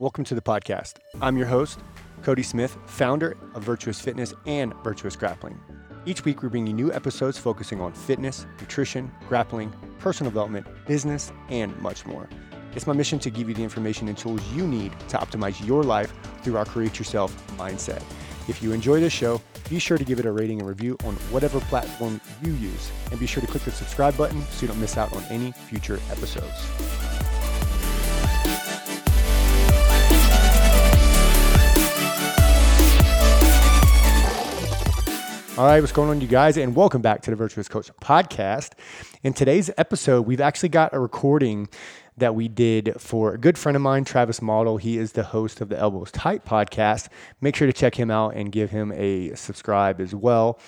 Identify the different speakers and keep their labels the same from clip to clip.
Speaker 1: Welcome to the podcast. I'm your host, Cody Smith, founder of Virtuous Fitness and Virtuous Grappling. Each week, we bring you new episodes focusing on fitness, nutrition, grappling, personal development, business, and much more. It's my mission to give you the information and tools you need to optimize your life through our create yourself mindset. If you enjoy this show, be sure to give it a rating and review on whatever platform you use. And be sure to click the subscribe button so you don't miss out on any future episodes. All right, what's going on, you guys? And welcome back to the Virtuous Coach podcast. In today's episode, we've actually got a recording that we did for a good friend of mine, Travis Model. He is the host of the Elbows Tight podcast. Make sure to check him out and give him a subscribe as well.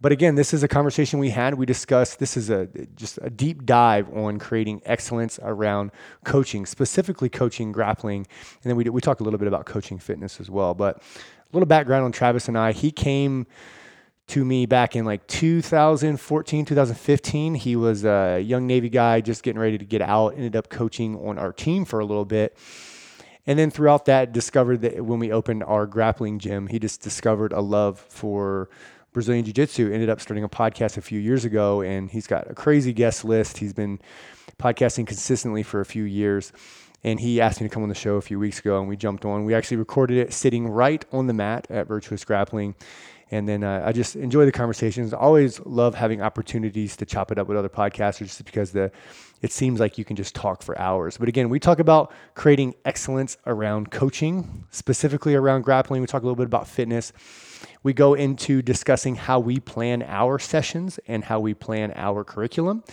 Speaker 1: But again, this is a conversation we had. We discussed this is a just a deep dive on creating excellence around coaching, specifically coaching grappling, and then we we talk a little bit about coaching fitness as well. But a little background on Travis and I. He came to me back in like 2014, 2015. He was a young Navy guy just getting ready to get out, ended up coaching on our team for a little bit. And then throughout that, discovered that when we opened our grappling gym, he just discovered a love for Brazilian Jiu Jitsu. Ended up starting a podcast a few years ago, and he's got a crazy guest list. He's been podcasting consistently for a few years. And he asked me to come on the show a few weeks ago, and we jumped on. We actually recorded it sitting right on the mat at Virtuous Grappling and then uh, I just enjoy the conversations. Always love having opportunities to chop it up with other podcasters just because the it seems like you can just talk for hours. But again, we talk about creating excellence around coaching, specifically around grappling. We talk a little bit about fitness. We go into discussing how we plan our sessions and how we plan our curriculum,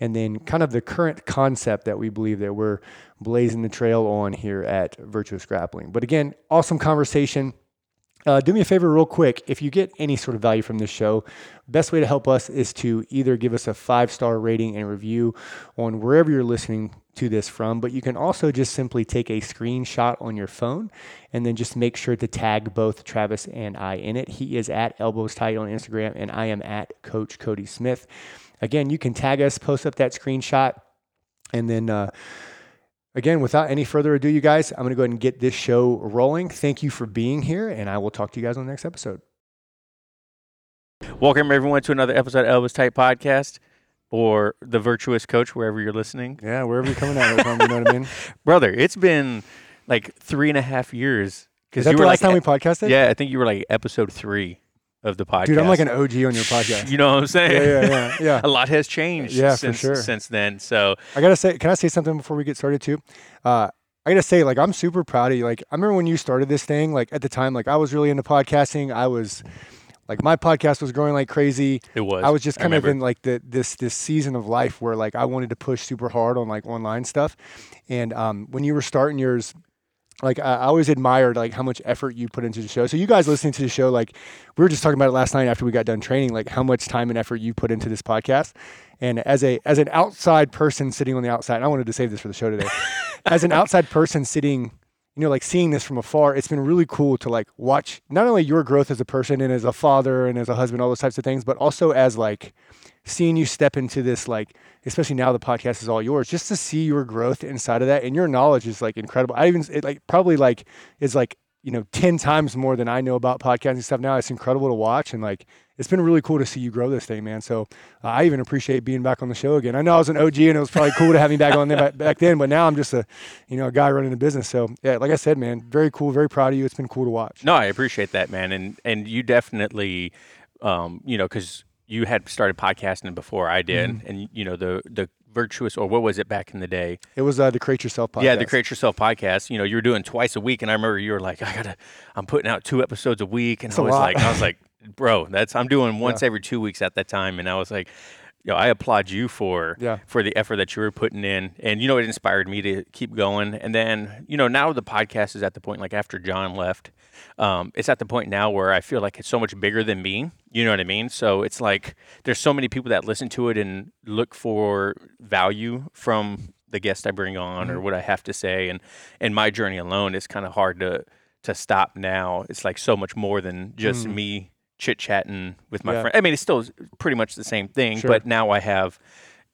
Speaker 1: and then kind of the current concept that we believe that we're blazing the trail on here at Virtuous Grappling. But again, awesome conversation. Uh, do me a favor, real quick. If you get any sort of value from this show, best way to help us is to either give us a five star rating and review on wherever you're listening to this from, but you can also just simply take a screenshot on your phone and then just make sure to tag both Travis and I in it. He is at Elbows Tight on Instagram, and I am at Coach Cody Smith. Again, you can tag us, post up that screenshot, and then. Uh, Again, without any further ado, you guys, I'm going to go ahead and get this show rolling. Thank you for being here, and I will talk to you guys on the next episode.
Speaker 2: Welcome, everyone, to another episode of Elbows Tight Podcast or The Virtuous Coach, wherever you're listening.
Speaker 1: Yeah, wherever you're coming out from, you know what I mean?
Speaker 2: Brother, it's been like three and a half years.
Speaker 1: Is that
Speaker 2: you
Speaker 1: the
Speaker 2: were
Speaker 1: last
Speaker 2: like,
Speaker 1: time we podcasted?
Speaker 2: Yeah, I think you were like episode three of the podcast.
Speaker 1: Dude, I'm like an OG on your podcast.
Speaker 2: You know what I'm saying?
Speaker 1: Yeah, yeah, yeah. yeah.
Speaker 2: a lot has changed
Speaker 1: Yeah, for
Speaker 2: since,
Speaker 1: sure.
Speaker 2: since then. So,
Speaker 1: I gotta say, can I say something before we get started too? Uh, I gotta say, like, I'm super proud of you. Like, I remember when you started this thing. Like at the time, like I was really into podcasting. I was, like, my podcast was growing like crazy.
Speaker 2: it was.
Speaker 1: I was just kind of in like the this this season of life where like I wanted to push super hard on like online stuff. And um, when you were starting yours, like I always admired like how much effort you put into the show. So you guys listening to the show, like we were just talking about it last night after we got done training, like how much time and effort you put into this podcast. And as a as an outside person sitting on the outside, I wanted to save this for the show today. as an outside person sitting, you know, like seeing this from afar, it's been really cool to like watch not only your growth as a person and as a father and as a husband, all those types of things, but also as like seeing you step into this like especially now the podcast is all yours just to see your growth inside of that and your knowledge is like incredible. I even it like probably like is like you know 10 times more than i know about podcasting stuff now. It's incredible to watch and like it's been really cool to see you grow this thing man. So uh, i even appreciate being back on the show again. I know i was an og and it was probably cool to have me back on there back, back then but now i'm just a you know a guy running a business. So yeah like i said man very cool very proud of you. It's been cool to watch.
Speaker 2: No, I appreciate that, man, and and you definitely, um, you know, because you had started podcasting before I did,
Speaker 1: Mm-hmm.
Speaker 2: and you know the the virtuous or what was it back in the day?
Speaker 1: it was uh, the create yourself podcast
Speaker 2: Yeah, the Create Yourself podcast. You know, you were doing twice a week, and I remember you were like, "I gotta, I'm putting out two episodes a week," and
Speaker 1: It's
Speaker 2: I was like, "I was like, bro, that's I'm doing once every two weeks at that time," and I was like. You know, I applaud you for
Speaker 1: Yeah.
Speaker 2: for the effort that you were putting in, and you know it inspired me to keep going. And then you know now the podcast is at the point like after John left, um, it's at the point now where I feel like it's so much bigger than me. You know what I mean? So it's like there's so many people that listen to it and look for value from the guest I bring on or what I have to say. And and my journey alone, it's kind of hard to to stop now. It's like so much more than just me chit chatting with my
Speaker 1: Yeah.
Speaker 2: friend. I mean, it's still pretty much the same thing,
Speaker 1: Sure.
Speaker 2: but now I have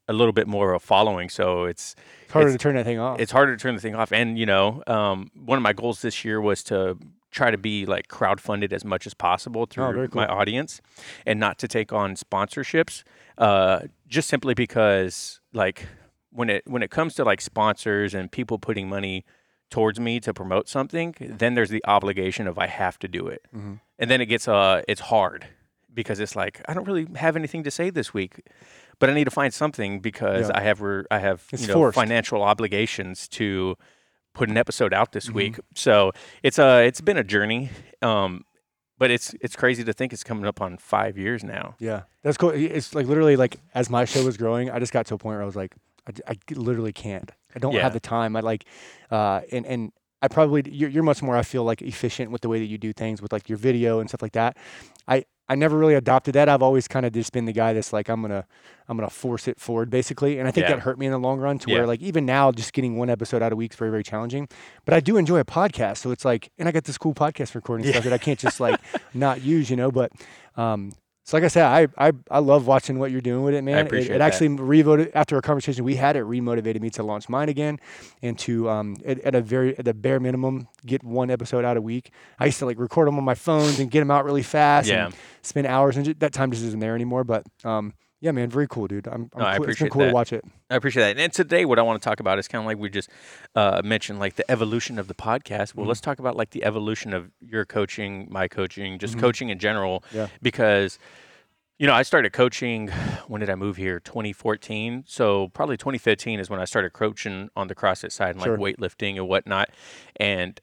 Speaker 2: a little bit more of a following. So it's
Speaker 1: It's harder
Speaker 2: It's-
Speaker 1: to turn that thing off.
Speaker 2: it's harder to turn the thing off. And you know, um, one of my goals this year was to try to be like crowdfunded as much as possible through
Speaker 1: Oh, very
Speaker 2: my audience, and not to take on sponsorships. Uh, just simply because like when it when it comes to like sponsors and people putting money towards me to promote something, then there's the obligation of I have to do it,
Speaker 1: Mhm.
Speaker 2: and then it gets uh it's hard because it's like I don't really have anything to say this week. But I need to find something because
Speaker 1: Yeah.
Speaker 2: I have re- I have
Speaker 1: It's
Speaker 2: you know
Speaker 1: forced.
Speaker 2: financial obligations to put an episode out this
Speaker 1: Mhm.
Speaker 2: week. So it's a it's been a journey, um, but it's it's crazy to think it's coming up on five years now.
Speaker 1: Yeah, that's cool. It's like literally like as my show was growing, I just got to a point where I was like, I literally can't. I don't
Speaker 2: Yeah.
Speaker 1: have the time. I like, uh, and and I probably you're, you're much more. I feel like efficient with the way that you do things with like your video and stuff like that. I I never really adopted that. I've always kind of just been the guy that's like I'm gonna I'm gonna force it forward basically, and I think
Speaker 2: Yeah.
Speaker 1: that hurt me in the long run. To
Speaker 2: Yeah.
Speaker 1: where like even now, just getting one episode out a week is very very challenging. But I do enjoy a podcast, so it's like, and I got this cool podcast recording stuff that I can't just like not use, you know. But um, so like I said, I, I I love watching what you're doing with it, man. It-
Speaker 2: appreciate
Speaker 1: it,
Speaker 2: that.
Speaker 1: actually revoted after a conversation we had. It remotivated me to launch mine again, and to um at, at a very at the bare minimum get one episode out a week. I used to like record them on my phones and get them out really fast.
Speaker 2: Yeah.
Speaker 1: and spend hours, and that time just isn't there anymore. But um yeah, man, very cool, dude. I'm, I'm
Speaker 2: No, I
Speaker 1: cool. it's
Speaker 2: appreciate
Speaker 1: cool to
Speaker 2: that.
Speaker 1: watch it.
Speaker 2: I appreciate that. And today, what I want to talk about is kind of like we just uh, mentioned, like the evolution of the podcast. Well,
Speaker 1: Mhm.
Speaker 2: let's talk about like the evolution of your coaching, my coaching, just
Speaker 1: Mhm.
Speaker 2: coaching in general.
Speaker 1: Yeah.
Speaker 2: Because, you know, I started coaching. When did I move here? 2014. So probably 2015 is when I started coaching on the CrossFit side and
Speaker 1: Sure.
Speaker 2: like weightlifting and whatnot. And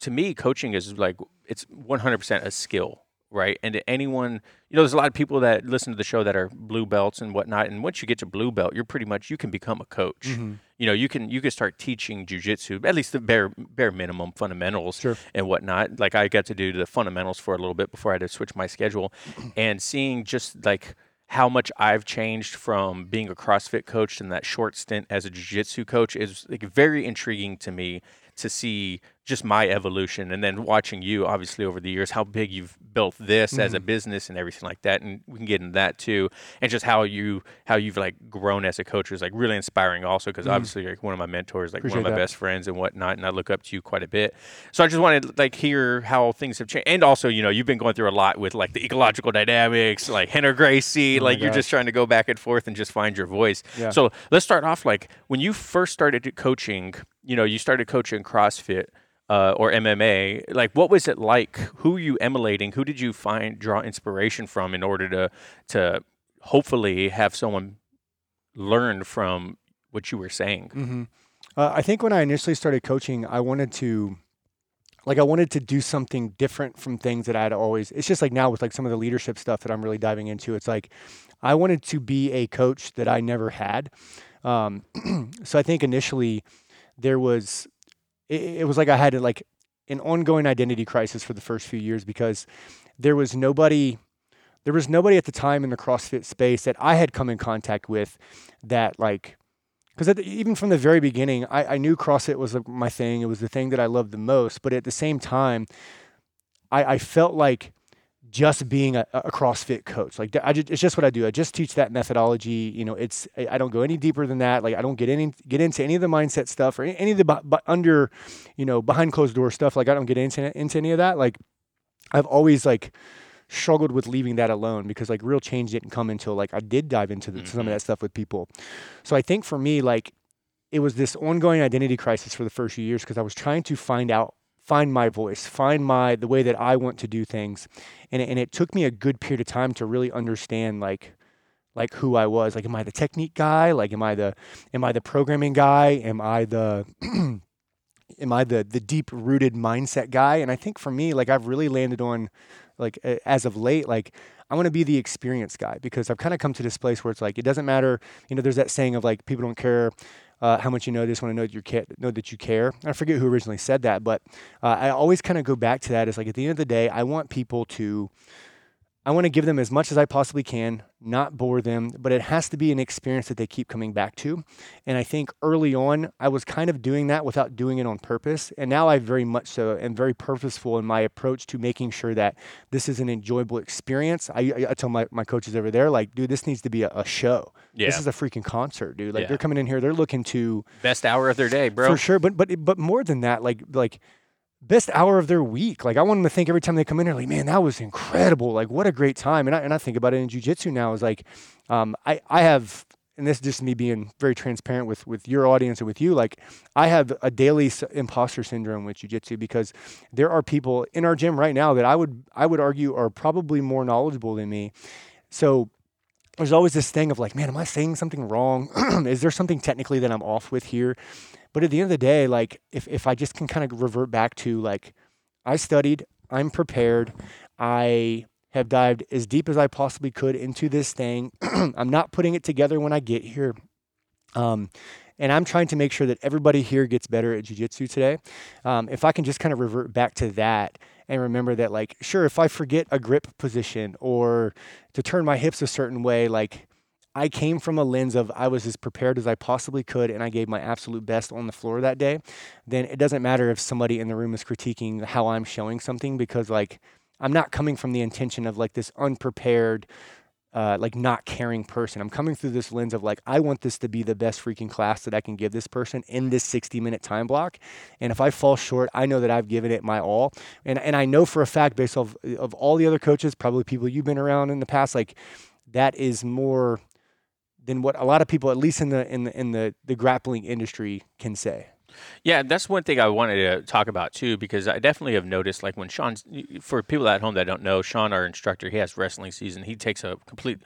Speaker 2: to me, coaching is like it's 100% a skill, right? And to anyone, you know, there's a lot of people that listen to the show that are blue belts and whatnot. And once you get to blue belt, you're pretty much you can become a coach.
Speaker 1: Mhm.
Speaker 2: You know, you can you can start teaching jujitsu, at least the bare bare minimum fundamentals
Speaker 1: Sure.
Speaker 2: and whatnot. Like I got to do the fundamentals for a little bit before I had to switch my schedule, and seeing just like how much I've changed from being a CrossFit coach and that short stint as a jiu-jitsu coach is like very intriguing to me to see just my evolution and then watching you obviously over the years how big you've built this as a
Speaker 1: Mhm.
Speaker 2: business and everything like that and we can get into that too and just how you how you've like grown as a coach is like really inspiring also because
Speaker 1: Mhm.
Speaker 2: obviously you're like one of my mentors like one of my
Speaker 1: that.
Speaker 2: best friends and whatnot and I look up to you quite a bit so I just wanted to like hear how things have changed, and also you know you've been going through a lot with like the ecological dynamics, like Henner Gracie,
Speaker 1: Oh
Speaker 2: like you're
Speaker 1: gosh.
Speaker 2: just trying to go back and forth and just find your voice.
Speaker 1: Yeah.
Speaker 2: So let's start off like when you first started coaching. You know, you started coaching CrossFit. Uh, or MMA, like what was it like? Who you emulating? Who did you find draw inspiration from in order to to hopefully have someone learn from what you were saying?
Speaker 1: hmm Uh, I think when I initially started coaching, I wanted to, like, I wanted to do something different from things that I had always. It's just like now with like some of the leadership stuff that I'm really diving into. It's like I wanted to be a coach that I never had. Um, so I think initially there was, it, it was like I had like an ongoing identity crisis for the first few years because there was nobody. There was nobody at the time in the CrossFit space that I had come in contact with that like because even from the very beginning, I, I knew CrossFit was my thing. It was the thing that I loved the most. But at the same time, I, I felt like just being a, a CrossFit coach, like I just, it's just what I do. I just teach that methodology. You know, it's I don't go any deeper than that. Like I don't get any get into any of the mindset stuff or any, of the bu- bu- under, you know, behind closed door stuff. Like I don't get into into any of that. Like I've always like struggled with leaving that alone because like real change didn't come until like I did dive into the, some of
Speaker 2: Mhm.
Speaker 1: that stuff with people. So I think for me, like it was this ongoing identity crisis for the first few years because I was trying to find out, find my voice, find my the way that I want to do things, and it, and it took me a good period of time to really understand like like who I was. Like, am I the technique guy? Like, am I the am I the programming guy? Am I the am I the the deep rooted mindset guy? And I think for me, like I've really landed on like as of late, like I want to be the experience guy because I've kind of come to this place where it's like it doesn't matter. You know, there's that saying of like people don't care uh, how much you know. Just want to know that you care, know that you care. I forget who originally said that, but uh, I always kind of go back to that. Is like at the end of the day, I want people to. I want to give them as much as I possibly can, not bore them, but it has to be an experience that they keep coming back to. And I think early on, I was kind of doing that without doing it on purpose. And now I very much so am very purposeful in my approach to making sure that this is an enjoyable experience. I, I, tell my, my coaches over there, like, dude, this needs to be a, a show.
Speaker 2: Yeah.
Speaker 1: This is a freaking concert, dude. Like
Speaker 2: Yeah.
Speaker 1: they're coming in here, they're looking to
Speaker 2: Best hour of their day, bro.
Speaker 1: for sure. But but but more than that, like like best hour of their week. Like I want them to think every time they come in here, like, man, that was incredible. Like what a great time. And I and I think about it in jujitsu now is like, um, I I have. And this is just me being very transparent with, with your audience and with you. Like, I have a daily imposter syndrome with jujitsu because there are people in our gym right now that I would I would argue are probably more knowledgeable than me. So there's always this thing of like, man, am I saying something wrong? is there something technically that I'm off with here? But at the end of the day, like if, if I just can kind of revert back to like I studied, I'm prepared, I have dived as deep as I possibly could into this thing. I'm not putting it together when I get here. Um, and I'm trying to make sure that everybody here gets better at jujitsu today. Um, if I can just kind of revert back to that and remember that, like, sure, if I forget a grip position or to turn my hips a certain way, like, I came from a lens of I was as prepared as I possibly could and I gave my absolute best on the floor that day, then it doesn't matter if somebody in the room is critiquing how I'm showing something because, like, I'm not coming from the intention of like this unprepared, uh, like not caring person. I'm coming through this lens of like, I want this to be the best freaking class that I can give this person in this 60 minute time block. And if I fall short, I know that I've given it my all. And, and I know for a fact, based off of all the other coaches, probably people you've been around in the past, like that is more than what a lot of people, at least in the in the in the, the grappling industry, can say.
Speaker 2: Yeah, that's one thing I wanted to talk about too, because I definitely have noticed, like when Sean, for people at home that don't know, Sean, our instructor, he has wrestling season. He takes a complete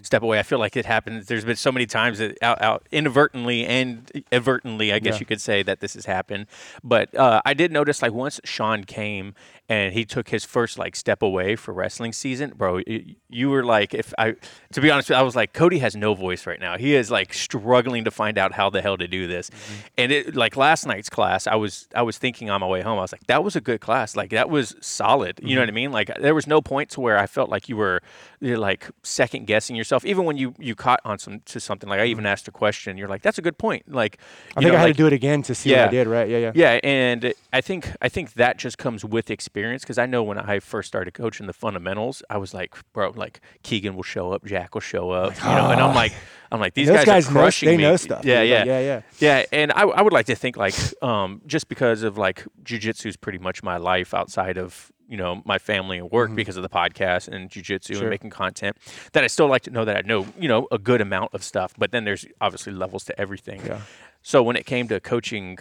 Speaker 2: step away. I feel like it happens. There's been so many times that out, out inadvertently and advertently, I guess
Speaker 1: Yeah.
Speaker 2: you could say that this has happened. But uh, I did notice, like once Sean came and he took his first like step away for wrestling season, bro, you were like, if I, to be honest, you, I was like, Cody has no voice right now. He is like struggling to find out how the hell to do this. Mm-hmm. And it like last night's class, I was I was thinking on my way home, I was like, that was a good class. Like that was solid. You know mm-hmm. what I mean? Like there was no point to where I felt like you were you're like second guessing yourself. Even when you you caught on some to something, like I even asked a question, you're like, that's a good point. Like
Speaker 1: I think
Speaker 2: know,
Speaker 1: I had
Speaker 2: like-
Speaker 1: to do it again to see what
Speaker 2: Yeah.
Speaker 1: I did. Right? Yeah, yeah.
Speaker 2: yeah, and I think I think that just comes with experience because I know when I first started coaching the fundamentals, I was like, bro, like Keegan will show up, Jack will show up, you know, and I'm like, I'm like these guys,
Speaker 1: guys
Speaker 2: are
Speaker 1: know-
Speaker 2: crushing
Speaker 1: they
Speaker 2: me.
Speaker 1: know stuff,
Speaker 2: Yeah, yeah,
Speaker 1: Like, yeah, yeah.
Speaker 2: yeah. And I, I would like to think like, um, just because of like jujitsu is pretty much my life outside of you know my family and work because of the podcast and jujitsu
Speaker 1: Mm-hmm. Sure.
Speaker 2: and making content. That I still like to know that I know you know a good amount of stuff, but then there's obviously levels to everything.
Speaker 1: Yeah.
Speaker 2: So when it came to coaching,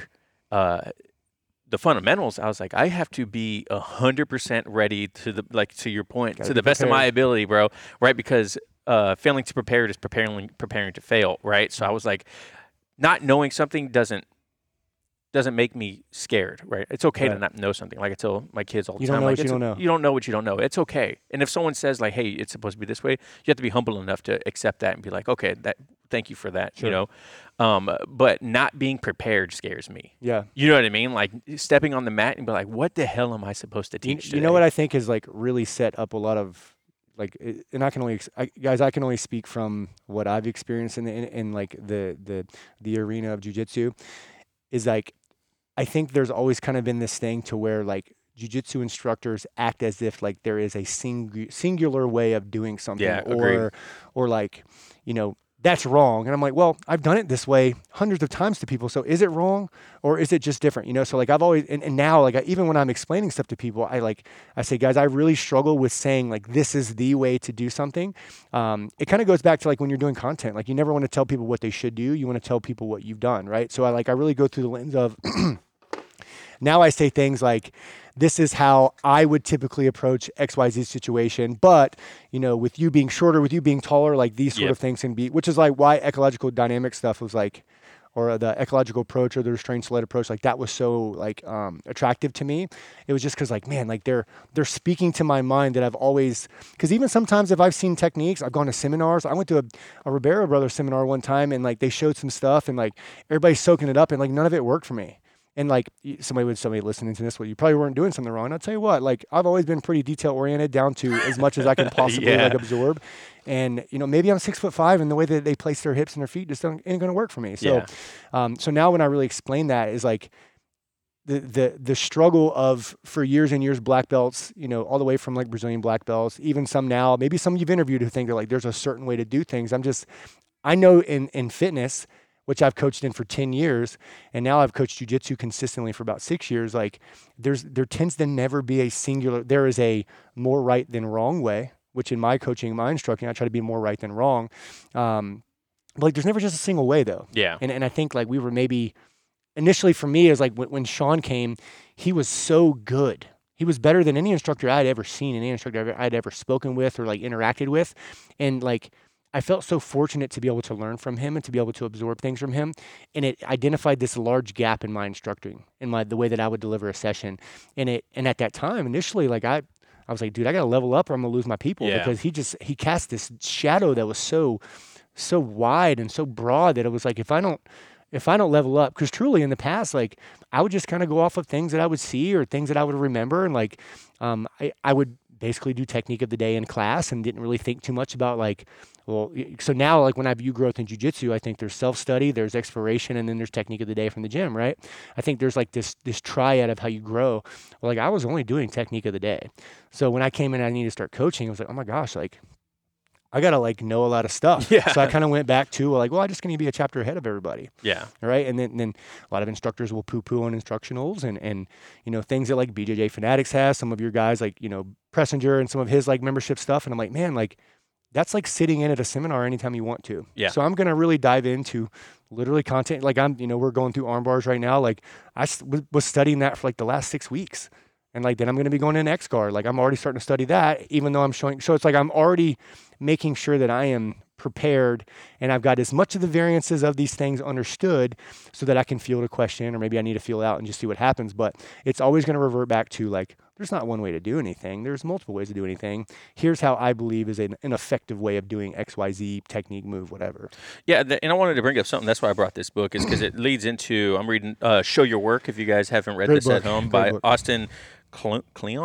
Speaker 2: uh, the fundamentals, I was like, I have to be a hundred percent ready to the like to your point,
Speaker 1: Gotta
Speaker 2: to the best of my ability, bro. Right? Because uh, failing to prepare is preparing preparing to fail. Right? So I was like, not knowing something doesn't doesn't make me scared. Right? It's okay to not know something. Like I tell my kids all the
Speaker 1: You
Speaker 2: time,
Speaker 1: don't know
Speaker 2: like,
Speaker 1: what you don't know.
Speaker 2: You don't know what you don't know. It's okay. And if someone says like, hey, it's supposed to be this way, you have to be humble enough to accept that and be like, okay, that. Thank you for that.
Speaker 1: Sure.
Speaker 2: You know, um, but not being prepared scares me.
Speaker 1: Yeah.
Speaker 2: You know what I mean? Like stepping on the mat and be like, "What the hell am I supposed to
Speaker 1: You,
Speaker 2: teach?"
Speaker 1: you know what I think is like really set up a lot of like, and I can only ex- I, guys, I can only speak from what I've experienced in the in, in like the the the arena of jujitsu. Is like, I think there's always kind of been this thing to where like jujitsu instructors act as if like there is a singu- singular way of doing something,
Speaker 2: Yeah,
Speaker 1: or
Speaker 2: agreed.
Speaker 1: or like, you know. That's wrong. And I'm like, well, I've done it this way hundreds of times to people. So is it wrong or is it just different? You know, so like I've always, and, and now like I, even when I'm explaining stuff to people, I like, I say, guys, I really struggle with saying like, this is the way to do something. Um, it kind of goes back to like when you're doing content, like you never want to tell people what they should do. You want to tell people what you've done. Right. So I like, I really go through the lens of, now I say things like, this is how I would typically approach XYZ situation. But, you know, with you being shorter, with you being taller, like these sort
Speaker 2: Yep.
Speaker 1: of things can be, which is like why ecological dynamic stuff was like, or the ecological approach or the constraints-led approach, like that was so like um, attractive to me. It was just because like, man, like they're they're speaking to my mind that I've always because even sometimes if I've seen techniques, I've gone to seminars. I went to a, a Ribeiro Brothers seminar one time and like they showed some stuff and like everybody's soaking it up and like none of it worked for me. And like somebody would somebody listening to this, well, you probably weren't doing something wrong. And I'll tell you what, like I've always been pretty detail oriented, down to as much as I can possibly
Speaker 2: Yeah.
Speaker 1: like absorb. And you know, maybe I'm six foot five, and the way that they place their hips and their feet just don't, ain't going to work for me. So,
Speaker 2: Yeah.
Speaker 1: um, so now when I really explain that is like the the the struggle of for years and years black belts, you know, all the way from like Brazilian black belts, even some now, maybe some you've interviewed who think that like there's a certain way to do things. I'm just I know in in fitness, which I've coached in for 10 years, and now I've coached jujitsu consistently for about six years, like there's there tends to never be a singular there is a more right than wrong way, which in my coaching, my instructing, I try to be more right than wrong. Um, but like there's never just a single way though.
Speaker 2: Yeah.
Speaker 1: And and I think like we were maybe initially for me is like when, when Sean came, he was so good. He was better than any instructor I'd ever seen, any instructor I'd- I'd ever spoken with or like interacted with, and like I felt so fortunate to be able to learn from him and to be able to absorb things from him, and it identified this large gap in my instructing, in my the way that I would deliver a session, and it and at that time initially like I. I was like, dude, I gotta level up or I'm gonna lose my people
Speaker 2: Yeah.
Speaker 1: because he just he cast this shadow that was so so wide and so broad that it was like if I don't if I don't level up, because truly in the past, like I would just kind of go off of things that I would see or things that I would remember, and like um, I I would basically do technique of the day in class and didn't really think too much about like well so now like when I view growth in jujitsu, I think there's self study, there's exploration, and then there's technique of the day from the gym, right? I think there's like this this triad of how you grow. Well, like I was only doing technique of the day, so when I came in, I needed to start coaching. I was like, oh my gosh, like I gotta like know a lot of stuff.
Speaker 2: Yeah.
Speaker 1: So I kind of went back to like, well, I just gonna be a chapter ahead of everybody,
Speaker 2: Yeah.
Speaker 1: right? And then, then a lot of instructors will poo-poo on instructionals and and you know things that like BJJ Fanatics has. Some of your guys like you know Pressinger and some of his like membership stuff, and I'm like, man, like that's like sitting in at a seminar anytime you want to.
Speaker 2: Yeah.
Speaker 1: So I'm gonna really dive into literally content. Like I'm, you know, we're going through arm bars right now. Like I was was studying that for like the last six weeks. And like then I'm going to be going in X guard. Like I'm already starting to study that, even though I'm showing. So it's like I'm already making sure that I am prepared and I've got as much of the variances of these things understood, so that I can field a question, or maybe I need to feel out and just see what happens. But it's always going to revert back to like there's not one way to do anything. There's multiple ways to do anything. Here's how I believe is an, an effective way of doing X, Y, Z technique, move, whatever.
Speaker 2: Yeah, th- and I wanted to bring up something. That's why I brought this book, is because it leads into. I'm reading uh, "Show Your Work." If you guys haven't read
Speaker 1: Great
Speaker 2: this at home,
Speaker 1: Great
Speaker 2: by
Speaker 1: book.
Speaker 2: Austin Kleon.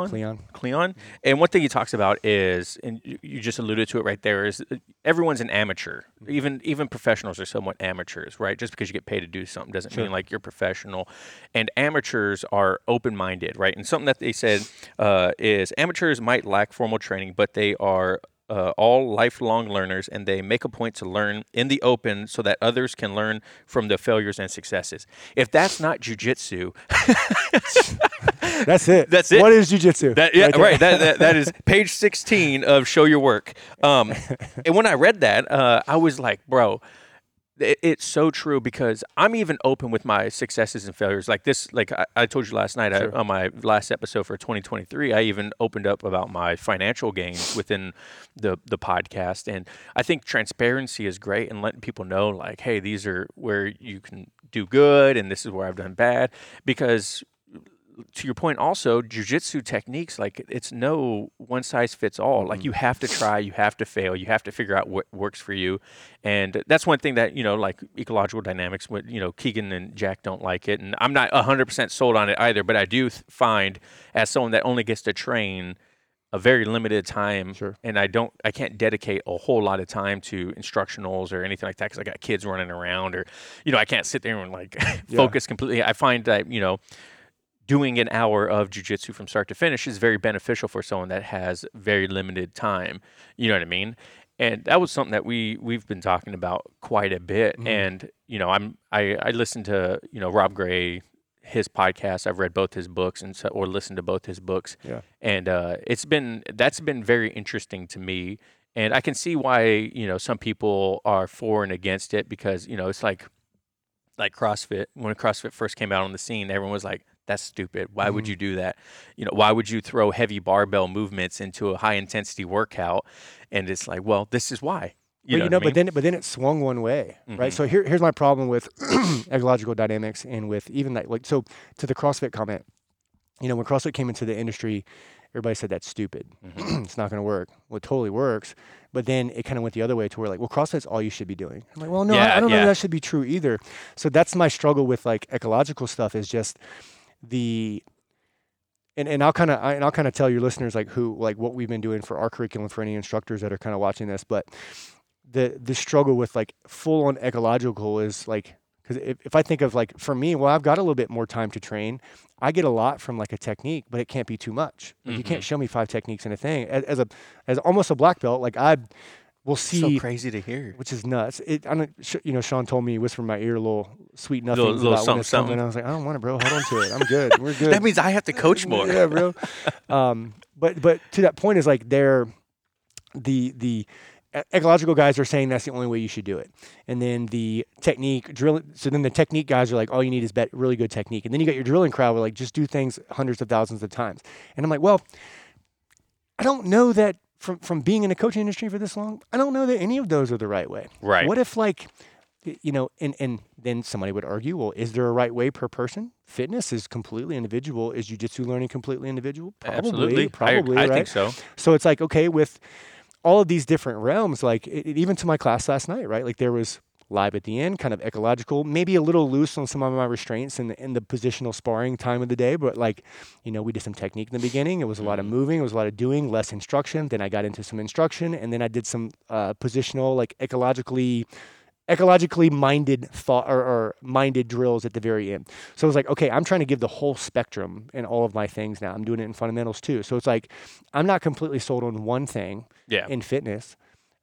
Speaker 1: Kleon.
Speaker 2: Kleon. And one thing he talks about is, and you- just alluded to it right there, is uh, everyone's an amateur. Even even professionals are somewhat amateurs, right? Just because you get paid to do something doesn't mean like you're professional. And amateurs are open minded, right? And something that they said uh, is amateurs might lack formal training, but they are uh, all lifelong learners and they make a point to learn in the open so that others can learn from the failures and successes. If that's not jujitsu,
Speaker 1: That's it.
Speaker 2: That's it.
Speaker 1: What is jujitsu?
Speaker 2: that, yeah,
Speaker 1: there.
Speaker 2: right. That, that, that is page 16 of Show Your Work. Um, and when I read that, uh, I was like, bro, it's so true because I'm even open with my successes and failures. Like this, like I, I told you last night I, on my last episode for 2023, I even opened up about my financial gains within the, the podcast. And I think transparency is great and letting people know, like, hey, these are where you can do good and this is where I've done bad. Because to your point also jujitsu techniques like it's no one size fits all like you mm-hmm. have to try you have to fail you have to figure out what works for you. And that's one thing that you know like ecological dynamics what you know keegan and jack don't like it. And i'm not 100% sold on it either but i do th- find as someone that only gets to train a very limited time
Speaker 1: Sure.
Speaker 2: and i don't i can't dedicate a whole lot of time to instructionals or anything like that because i got kids running around or you know i can't sit there and like focus completely. I find that you know doing an hour of jujitsu from start to finish is very beneficial for someone that has very limited time. You know what I mean? And that was something that we we've been talking about quite a bit. And you know, I'm I I listened to you know Rob Gray his podcast. I've read both his books and so, or listened to both his books.
Speaker 1: Yeah.
Speaker 2: And uh, it's been that's been very interesting to me. And I can see why you know some people are for and against it because you know it's like like CrossFit. When CrossFit first came out on the scene, everyone was like, "That's stupid. Why would you do that? You know, why would you throw heavy barbell movements into a high intensity workout?" And it's like, well, this is why.
Speaker 1: but
Speaker 2: You know,
Speaker 1: you know,
Speaker 2: I
Speaker 1: but then but then it swung one way, right?
Speaker 2: Mhm.
Speaker 1: So here here's my problem with ecological dynamics and with even that like so to the CrossFit comment. you know, when CrossFit came into the industry, everybody said that's stupid. it's not going to work. Well, it totally works. But then it kind of went the other way to where like, well, CrossFit's all you should be doing. I'm like, well, no, I,
Speaker 2: Yeah,
Speaker 1: I don't know that should be true either. So that's my struggle with like ecological stuff is just the and, and I'll kind of and I'll kind of tell your listeners like who like what we've been doing for our curriculum for any instructors that are kind of watching this, but the the struggle with like full on ecological is like because if, if I think of like for me, well, I've got a little bit more time to train. I get a lot from like a technique, but it can't be too much. Like, You can't mm-hmm. show me five techniques in a thing. As, as a as almost a black belt, like I will see
Speaker 2: So crazy to hear.
Speaker 1: which is nuts. It, I don't, sh- you know, Sean told me, whisper in my ear, little sweet
Speaker 2: Little-
Speaker 1: nothings
Speaker 2: little
Speaker 1: about when it's
Speaker 2: something,
Speaker 1: coming. I was like, I don't want it, bro. Hold on to it. I'm good. We're good.
Speaker 2: That means I have to coach more.
Speaker 1: yeah, bro. Um, but but to that point is like they're the the ecological guys are saying that's the only way you should do it, and then the technique drilling. So then the technique guys are like, all you need is bet really good technique, and then you got your drilling crowd where like just do things hundreds of thousands of times, and I'm like, well, I don't know that from from being in the coaching industry for this long, I don't know that any of those are the right way.
Speaker 2: Right.
Speaker 1: What if like you know, and and then somebody would argue, well, is there a right way per person? Fitness is completely individual. Is jujitsu learning completely individual? Probably,
Speaker 2: Absolutely. I-
Speaker 1: probably,
Speaker 2: I,
Speaker 1: right?
Speaker 2: think so.
Speaker 1: So it's like okay, with all of these different realms, like it, it- even to my class last night, right? Like there was live at the end, kind of ecological, maybe a little loose on some of my restraints in the, in the positional sparring time of the day, but like, you know, we did some technique in the beginning. It was a lot of moving, it was a lot of doing, less instruction. Then I got into some instruction, and then I did some uh, positional, like ecologically ecologically minded thought or, or minded drills at the very end. So it was like, okay, I'm trying to give the whole spectrum in all of my things now. I'm doing it in fundamentals too. So it's like I'm not completely sold on one thing
Speaker 2: Yeah.
Speaker 1: in fitness.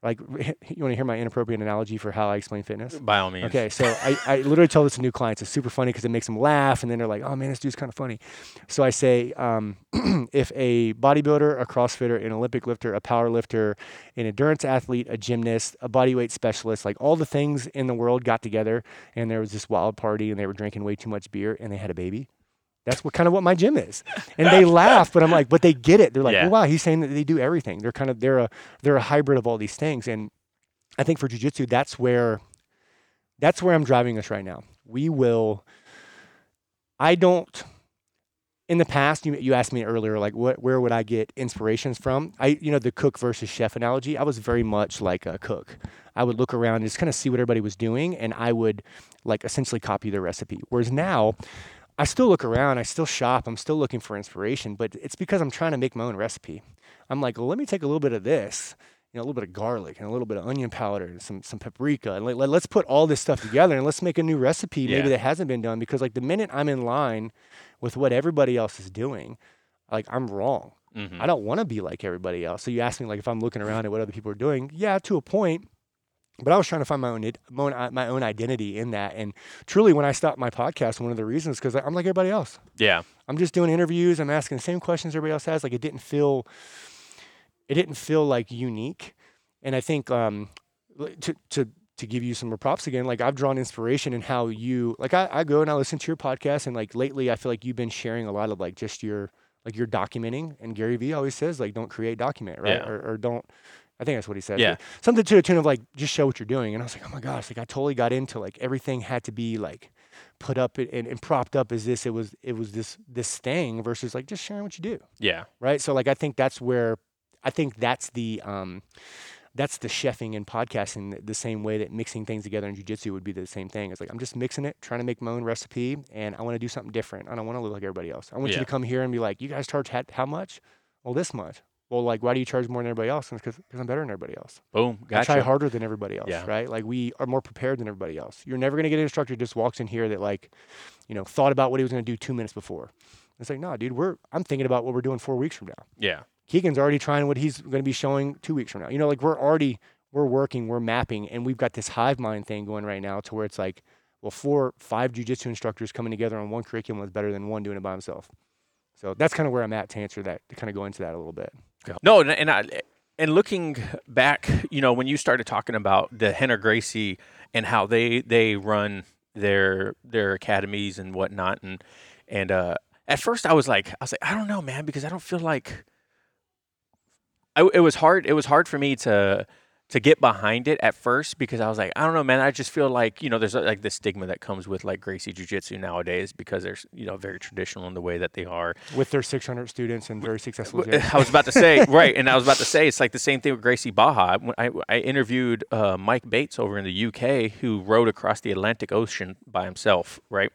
Speaker 1: Like you want to hear my inappropriate analogy for how I explain fitness?
Speaker 2: By all means.
Speaker 1: Okay, so I, I literally tell this to new clients. It's super funny because it makes them laugh, and then they're like, "Oh man, this dude's kind of funny." So I say, um, if a bodybuilder, a CrossFitter, an Olympic lifter, a power lifter, an endurance athlete, a gymnast, a bodyweight specialist, like all the things in the world got together, and there was this wild party, and they were drinking way too much beer, and they had a baby. That's what kind of what my gym is, and they laugh, but I'm like, but they get it. They're like,
Speaker 2: Yeah.
Speaker 1: well, wow, he's saying that they do everything. They're kind of they're a they're a hybrid of all these things, and I think for jujitsu, that's where that's where I'm driving us right now. We will. I don't. In the past, you you asked me earlier, like what where would I get inspirations from? I you know the cook versus chef analogy. I was very much like a cook. I would look around and just kind of see what everybody was doing, and I would like essentially copy their recipe. Whereas now, I still look around, I still shop, I'm still looking for inspiration, but it's because I'm trying to make my own recipe. I'm like, well, let me take a little bit of this, you know, a little bit of garlic and a little bit of onion powder and some some paprika, and let, us put all this stuff together and let's make a new recipe
Speaker 2: Yeah.
Speaker 1: maybe that hasn't been done. Because like the minute I'm in line with what everybody else is doing, like I'm wrong.
Speaker 2: Mhm.
Speaker 1: I don't want to be like everybody else. So you ask me like if I'm looking around at what other people are doing, yeah, to a point. But I was trying to find my own my own, identity in that. And truly, when I stopped my podcast, one of the reasons because I'm like everybody else.
Speaker 2: Yeah.
Speaker 1: I'm just doing interviews. I'm asking the same questions everybody else has. Like it didn't feel, it didn't feel like unique. And I think um, to to to give you some more props again, like I've drawn inspiration in how you like I, I go and I listen to your podcast and like lately I feel like you've been sharing a lot of like just your like you're documenting and Gary Vee always says like don't create document right
Speaker 2: Yeah.
Speaker 1: or, or don't I think that's what he said
Speaker 2: Yeah.
Speaker 1: something to the tune of like just show what you're doing and I was like oh my gosh like I totally got into like everything had to be like put up and, and, propped up as this it was it was this this thing versus like just sharing what you do.
Speaker 2: Yeah.
Speaker 1: right? So like i think that's where i think that's the um that's the chefing and podcasting the- the same way that mixing things together in jiu-jitsu would be the same thing. It's like i'm just mixing it trying to make my own recipe and i want to do something different. I don't want to look like everybody else. I want you to come here and be like you guys charge how much? Well this much well like why do you charge more than everybody else because i'm better than everybody else
Speaker 2: Boom. Gotcha.
Speaker 1: I try harder than everybody else,
Speaker 2: Yeah.
Speaker 1: right? Like we are more prepared than everybody else. You're never gonna get an instructor who just walks in here that like, you know, thought about what he was gonna do two minutes before. It's like, no, dude, we're I'm thinking about what we're doing four weeks from now.
Speaker 2: Yeah.
Speaker 1: Keegan's already trying what he's gonna be showing two weeks from now. You know, like we're already we're working, we're mapping, and we've got this hive mind thing going right now to where it's like, well, four, five jujitsu instructors coming together on one curriculum is better than one doing it by himself. So that's kind of where I'm at to answer that, to kind of go into that a little bit.
Speaker 2: No, and, and I and looking back, you know, when you started talking about the Henner Gracie and how they they run their their academies and whatnot, and and uh, at first I was like, I was like, I don't know, man, because I don't feel like. I, it was hard. It was hard for me to to get behind it at first because I was like, I don't know, man. I just feel like you know, there's like this stigma that comes with like Gracie Jiu Jitsu nowadays because they're you know very traditional in the way that they are.
Speaker 1: with their 600 students and very successful.
Speaker 2: I was about to say right, and I was about to say it's like the same thing with Gracie Barra. When I, I interviewed uh, Mike Bates over in the UK, who rode across the Atlantic Ocean by himself, right?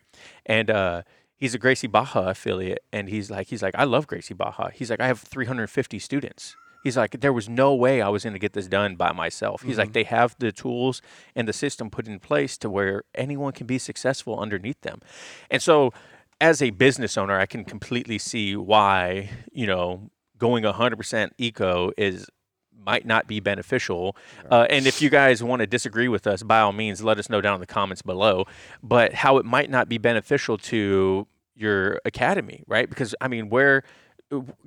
Speaker 2: And uh, he's a Gracie Barra affiliate, and he's like, he's like, I love Gracie Barra. He's like, I have 350 students. He's like, there was no way I was going to get this done by myself. He's like, they have the tools and the system put in place to where anyone can be successful underneath them. And so, as a business owner, I can completely see why, you know, going 100% eco is might not be beneficial. Uh, and if you guys want to disagree with us, by all means, let us know down in the comments below. But how it might not be beneficial to your academy, right? Because I mean, where,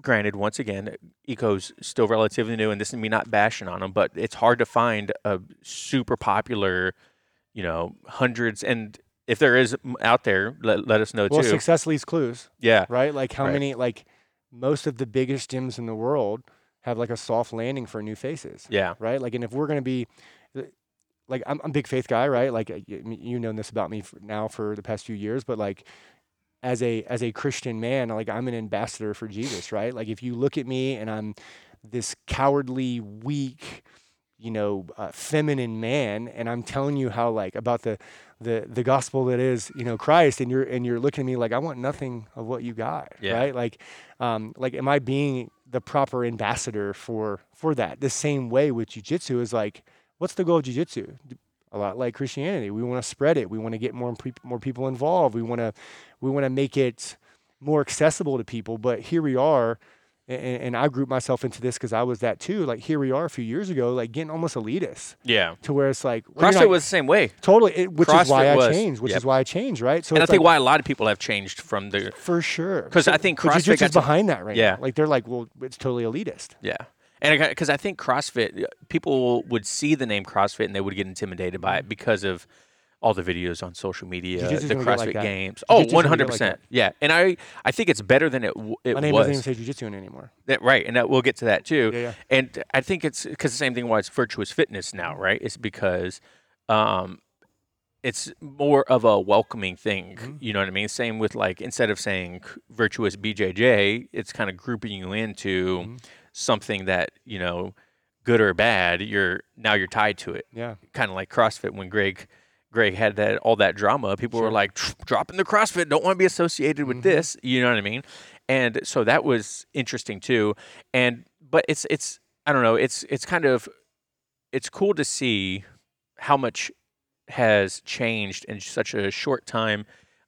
Speaker 2: granted, once again, eco's still relatively new, and this is me not bashing on them, but it's hard to find a super popular, you know, hundreds and. If there is out there, let, let us know
Speaker 1: well,
Speaker 2: too.
Speaker 1: success leaves clues,
Speaker 2: yeah,
Speaker 1: right? Like how
Speaker 2: Right.
Speaker 1: many, like most of the biggest gyms in the world have like a soft landing for new faces,
Speaker 2: yeah,
Speaker 1: right? Like, and if we're going to be, uh, like, I'm, I'm a big faith guy, right? Like, uh, y- you know this about me for now for the past few years, but like, as a as a Christian man, like I'm an ambassador for Jesus, right? Like, if you look at me and I'm this cowardly, weak, you know, uh, feminine man, and I'm telling you how like about the the the gospel that is you know Christ, and you're and you're looking at me like I want nothing of what you got,
Speaker 2: Yeah.
Speaker 1: right? Like, um, like am I being the proper ambassador for for that? The same way with jujitsu is like, what's the goal of jujitsu? A lot like Christianity, we want to spread it. We want to get more peop- more people involved. We want to we want to make it more accessible to people. But here we are, and, and I group myself into this because I was that too. Like here we are a few years ago, like getting almost elitist
Speaker 2: yeah.
Speaker 1: to where it's like well,
Speaker 2: CrossFit
Speaker 1: not-
Speaker 2: was the same way.
Speaker 1: totally, it, which is why I
Speaker 2: was,
Speaker 1: changed. Which
Speaker 2: yep.
Speaker 1: is why I changed, right? So
Speaker 2: and I think
Speaker 1: like,
Speaker 2: why a lot of people have changed from the
Speaker 1: for sure
Speaker 2: 'Cause I think CrossFit to-
Speaker 1: behind that right
Speaker 2: Yeah.
Speaker 1: now. Like they're like, well, it's totally elitist.
Speaker 2: yeah. And because I think CrossFit, people would see the name CrossFit and they would get intimidated by it because of all the videos on social media,
Speaker 1: Jiu-jitsu's
Speaker 2: the CrossFit
Speaker 1: like
Speaker 2: games. Oh,
Speaker 1: Jiu-jitsu's gonna get
Speaker 2: 100
Speaker 1: like
Speaker 2: percent. Yeah, and I I think it's better than it w- it
Speaker 1: My name
Speaker 2: was.
Speaker 1: doesn't even say jiu-jitsu in anymore.
Speaker 2: That, right, and that, we'll get to that too.
Speaker 1: Yeah, yeah.
Speaker 2: And I think it's because the same thing why it's virtuous fitness now, right? It's because um, it's more of a welcoming thing.
Speaker 1: Mm-hmm.
Speaker 2: You know what I mean? Same with like instead of saying virtuous BJJ, it's kind of grouping you into
Speaker 1: Mm-hmm.
Speaker 2: Something that you know, good or bad. You're now you're tied to it.
Speaker 1: Yeah.
Speaker 2: Kind of like CrossFit when Greg. Greg had that all that drama. People were like dropping the CrossFit, don't want to be associated with
Speaker 1: Mhm.
Speaker 2: this. You know what I mean? And so that was interesting too. And but it's it's I don't know. It's it's kind of it's cool to see how much has changed in such a short time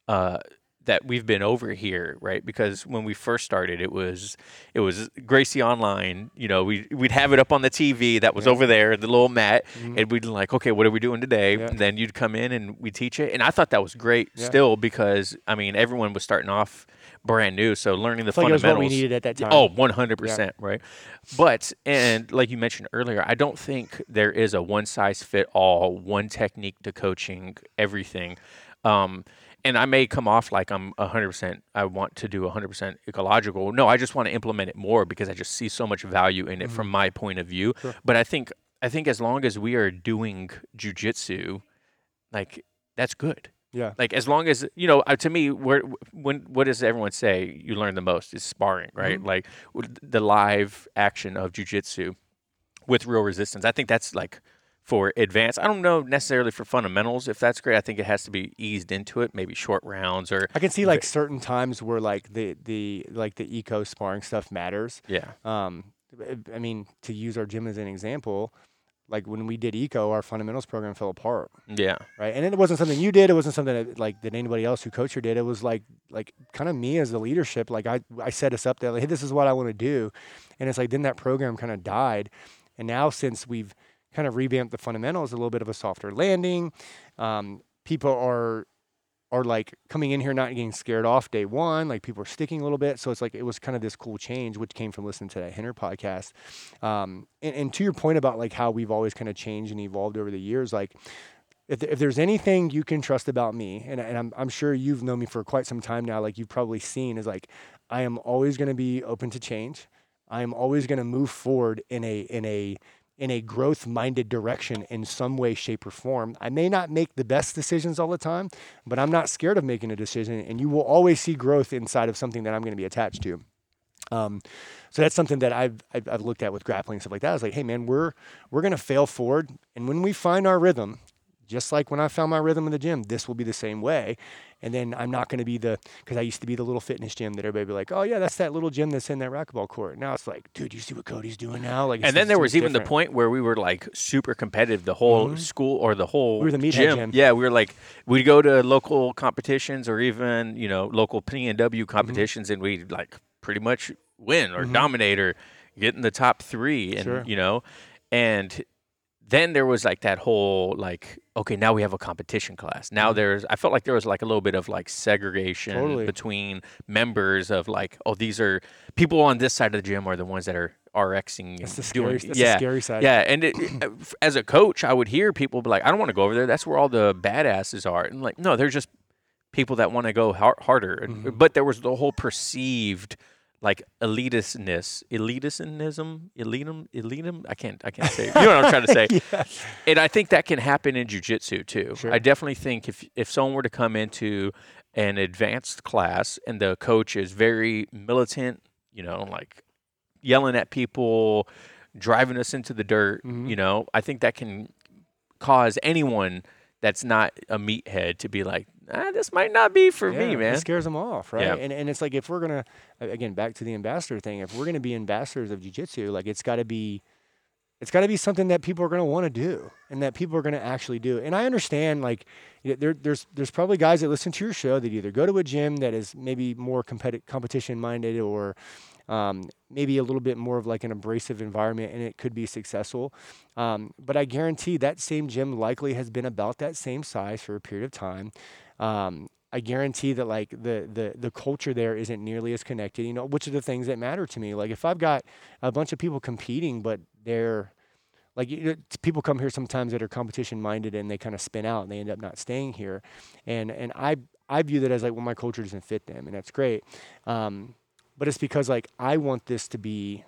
Speaker 2: uh, that we've been over here, right? Because when we first started, it was it was Gracie Online. You know, we we'd have it up on the TV that was
Speaker 1: Yeah.
Speaker 2: over there, the little mat,
Speaker 1: Mhm.
Speaker 2: and we'd like, okay, what are we doing today?
Speaker 1: Yeah.
Speaker 2: And then you'd come in and we teach it, and I thought that was great
Speaker 1: Yeah.
Speaker 2: still because I mean everyone was starting off brand new, so learning the
Speaker 1: I feel like
Speaker 2: fundamentals.
Speaker 1: what we needed at that time.
Speaker 2: Oh, 100%, right? But, and like you mentioned earlier, I don't think there is a one size fit all, one technique to coaching everything. Um, and I may come off like I'm 100%, I want to do 100% ecological. No, I just want to implement it more because I just see so much value in it from my point of view.
Speaker 1: Mm-hmm. Sure.
Speaker 2: But I think, I think as long as we are doing jujitsu, like that's good.
Speaker 1: Yeah.
Speaker 2: Like as long as you know, uh, to me, where when what does everyone say you learn the most is sparring, right?
Speaker 1: Mm-hmm.
Speaker 2: Like the live action of jujitsu with real resistance. I think that's like for advanced. I don't know necessarily for fundamentals if that's great. I think it has to be eased into it, maybe short rounds or
Speaker 1: I can see like certain times where like the the like the eco sparring stuff matters.
Speaker 2: yeah,
Speaker 1: Um, I mean, to use our gym as an example, like when we did eco, our fundamentals program fell apart,
Speaker 2: yeah,
Speaker 1: right? And it wasn't something you did. It wasn't something that, like that anybody else who coached her did. It was like like kind of me as the leadership. Like I I set us up there. Like, hey, this is what I want to do, and it's like then that program kind of died, and now since we've kind of revamped the fundamentals, a little bit of a softer landing, um, people are are like coming in here not getting scared off day one. Like people are sticking a little bit. So it's like it was kind of this cool change, which came from listening to that Henner podcast. Um, and, and to your point about like how we've always kind of changed and evolved over the years, like if, if there's anything you can trust about me, and, and I'm, I'm sure you've known me for quite some time now, like you've probably seen, is like I am always going to be open to change. I am always going to move forward in a in a in a growth minded direction in some way, shape, or form. I may not make the best decisions all the time, but I'm not scared of making a decision. And you will always see growth inside of something that I'm going to be attached to. Um, so that's something that I've, I've, I've looked at with grappling and stuff like that. I was like, hey man, we're we're gonna fail forward, and when we find our rhythm, just like when I found my rhythm in the gym, this will be the same way. And then I'm not going to be the, because I used to be the little fitness gym that everybody be like, oh yeah, that's that little gym that's in that racquetball court. Now it's like, dude, you see what Cody's doing now? Like,
Speaker 2: and then there was even different. the point where we were like super competitive, the whole mm-hmm. school or the whole
Speaker 1: we were the
Speaker 2: gym.
Speaker 1: gym.
Speaker 2: Yeah, we were like, we'd go to local competitions or even you know local P and W mm-hmm. competitions, mm-hmm. and we'd like pretty much win or mm-hmm. dominate or get in the top three, and
Speaker 1: sure.
Speaker 2: you know, and then there was like that whole like okay now we have a competition class now mm-hmm. there's i felt like there was like a little bit of like segregation
Speaker 1: totally.
Speaker 2: between members of like oh these are people on this side of the gym are the ones that are RXing
Speaker 1: that's
Speaker 2: the
Speaker 1: scary,
Speaker 2: doing,
Speaker 1: that's
Speaker 2: yeah,
Speaker 1: the scary side.
Speaker 2: Yeah, and it, as a coach, I would hear people be like, "I don't want to go over there. That's where all the badasses are." And like, no, they're just people that want to go har- harder. Mm-hmm. But there was the whole perceived like elitistness, elitism, elitism, elitism. I can't, I can't say. It. You know what I'm trying to say.
Speaker 1: yeah.
Speaker 2: And I think that can happen in jujitsu too.
Speaker 1: Sure.
Speaker 2: I definitely think if if someone were to come into an advanced class and the coach is very militant, you know, like yelling at people, driving us into the dirt,
Speaker 1: mm-hmm.
Speaker 2: you know, I think that can cause anyone that's not a meathead to be like, ah, this might not be for
Speaker 1: yeah,
Speaker 2: me, man.
Speaker 1: It scares them off, right?
Speaker 2: Yeah.
Speaker 1: And and it's like if we're gonna again back to the ambassador thing, if we're gonna be ambassadors of jujitsu, like it's got to be, it's got to be something that people are gonna want to do and that people are gonna actually do. And I understand, like, there, there's there's probably guys that listen to your show that either go to a gym that is maybe more competitive, competition minded or um, maybe a little bit more of like an abrasive environment and it could be successful. Um, but I guarantee that same gym likely has been about that same size for a period of time. Um, I guarantee that like the the the culture there isn't nearly as connected. You know, which are the things that matter to me. Like if I've got a bunch of people competing, but they're like you know, people come here sometimes that are competition minded and they kind of spin out and they end up not staying here, and and I I view that as like well my culture doesn't fit them and that's great, um, but it's because like I want this to be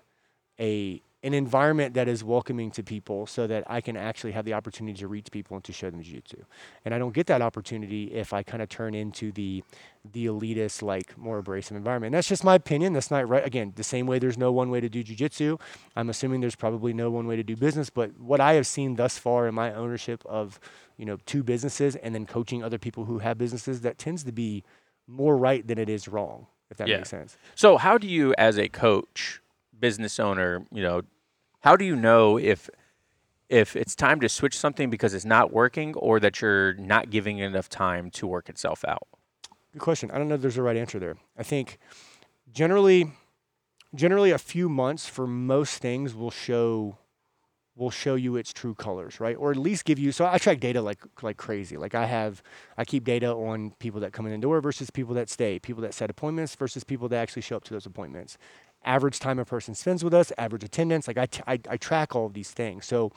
Speaker 1: a an environment that is welcoming to people so that I can actually have the opportunity to reach people and to show them jiu-jitsu. And I don't get that opportunity if I kind of turn into the the elitist, like more abrasive environment. And that's just my opinion. That's not right. Again, the same way there's no one way to do jiu-jitsu. I'm assuming there's probably no one way to do business. But what I have seen thus far in my ownership of, you know, two businesses and then coaching other people who have businesses, that tends to be more right than it is wrong, if that
Speaker 2: yeah.
Speaker 1: makes sense.
Speaker 2: So how do you as a coach, business owner, you know, how do you know if if it's time to switch something because it's not working or that you're not giving enough time to work itself out?
Speaker 1: Good question. I don't know if there's a right answer there. I think generally generally a few months for most things will show will show you its true colors, right? Or at least give you so I track data like like crazy. Like I have I keep data on people that come in the door versus people that stay, people that set appointments versus people that actually show up to those appointments average time a person spends with us, average attendance. Like I, t- I, I track all of these things. So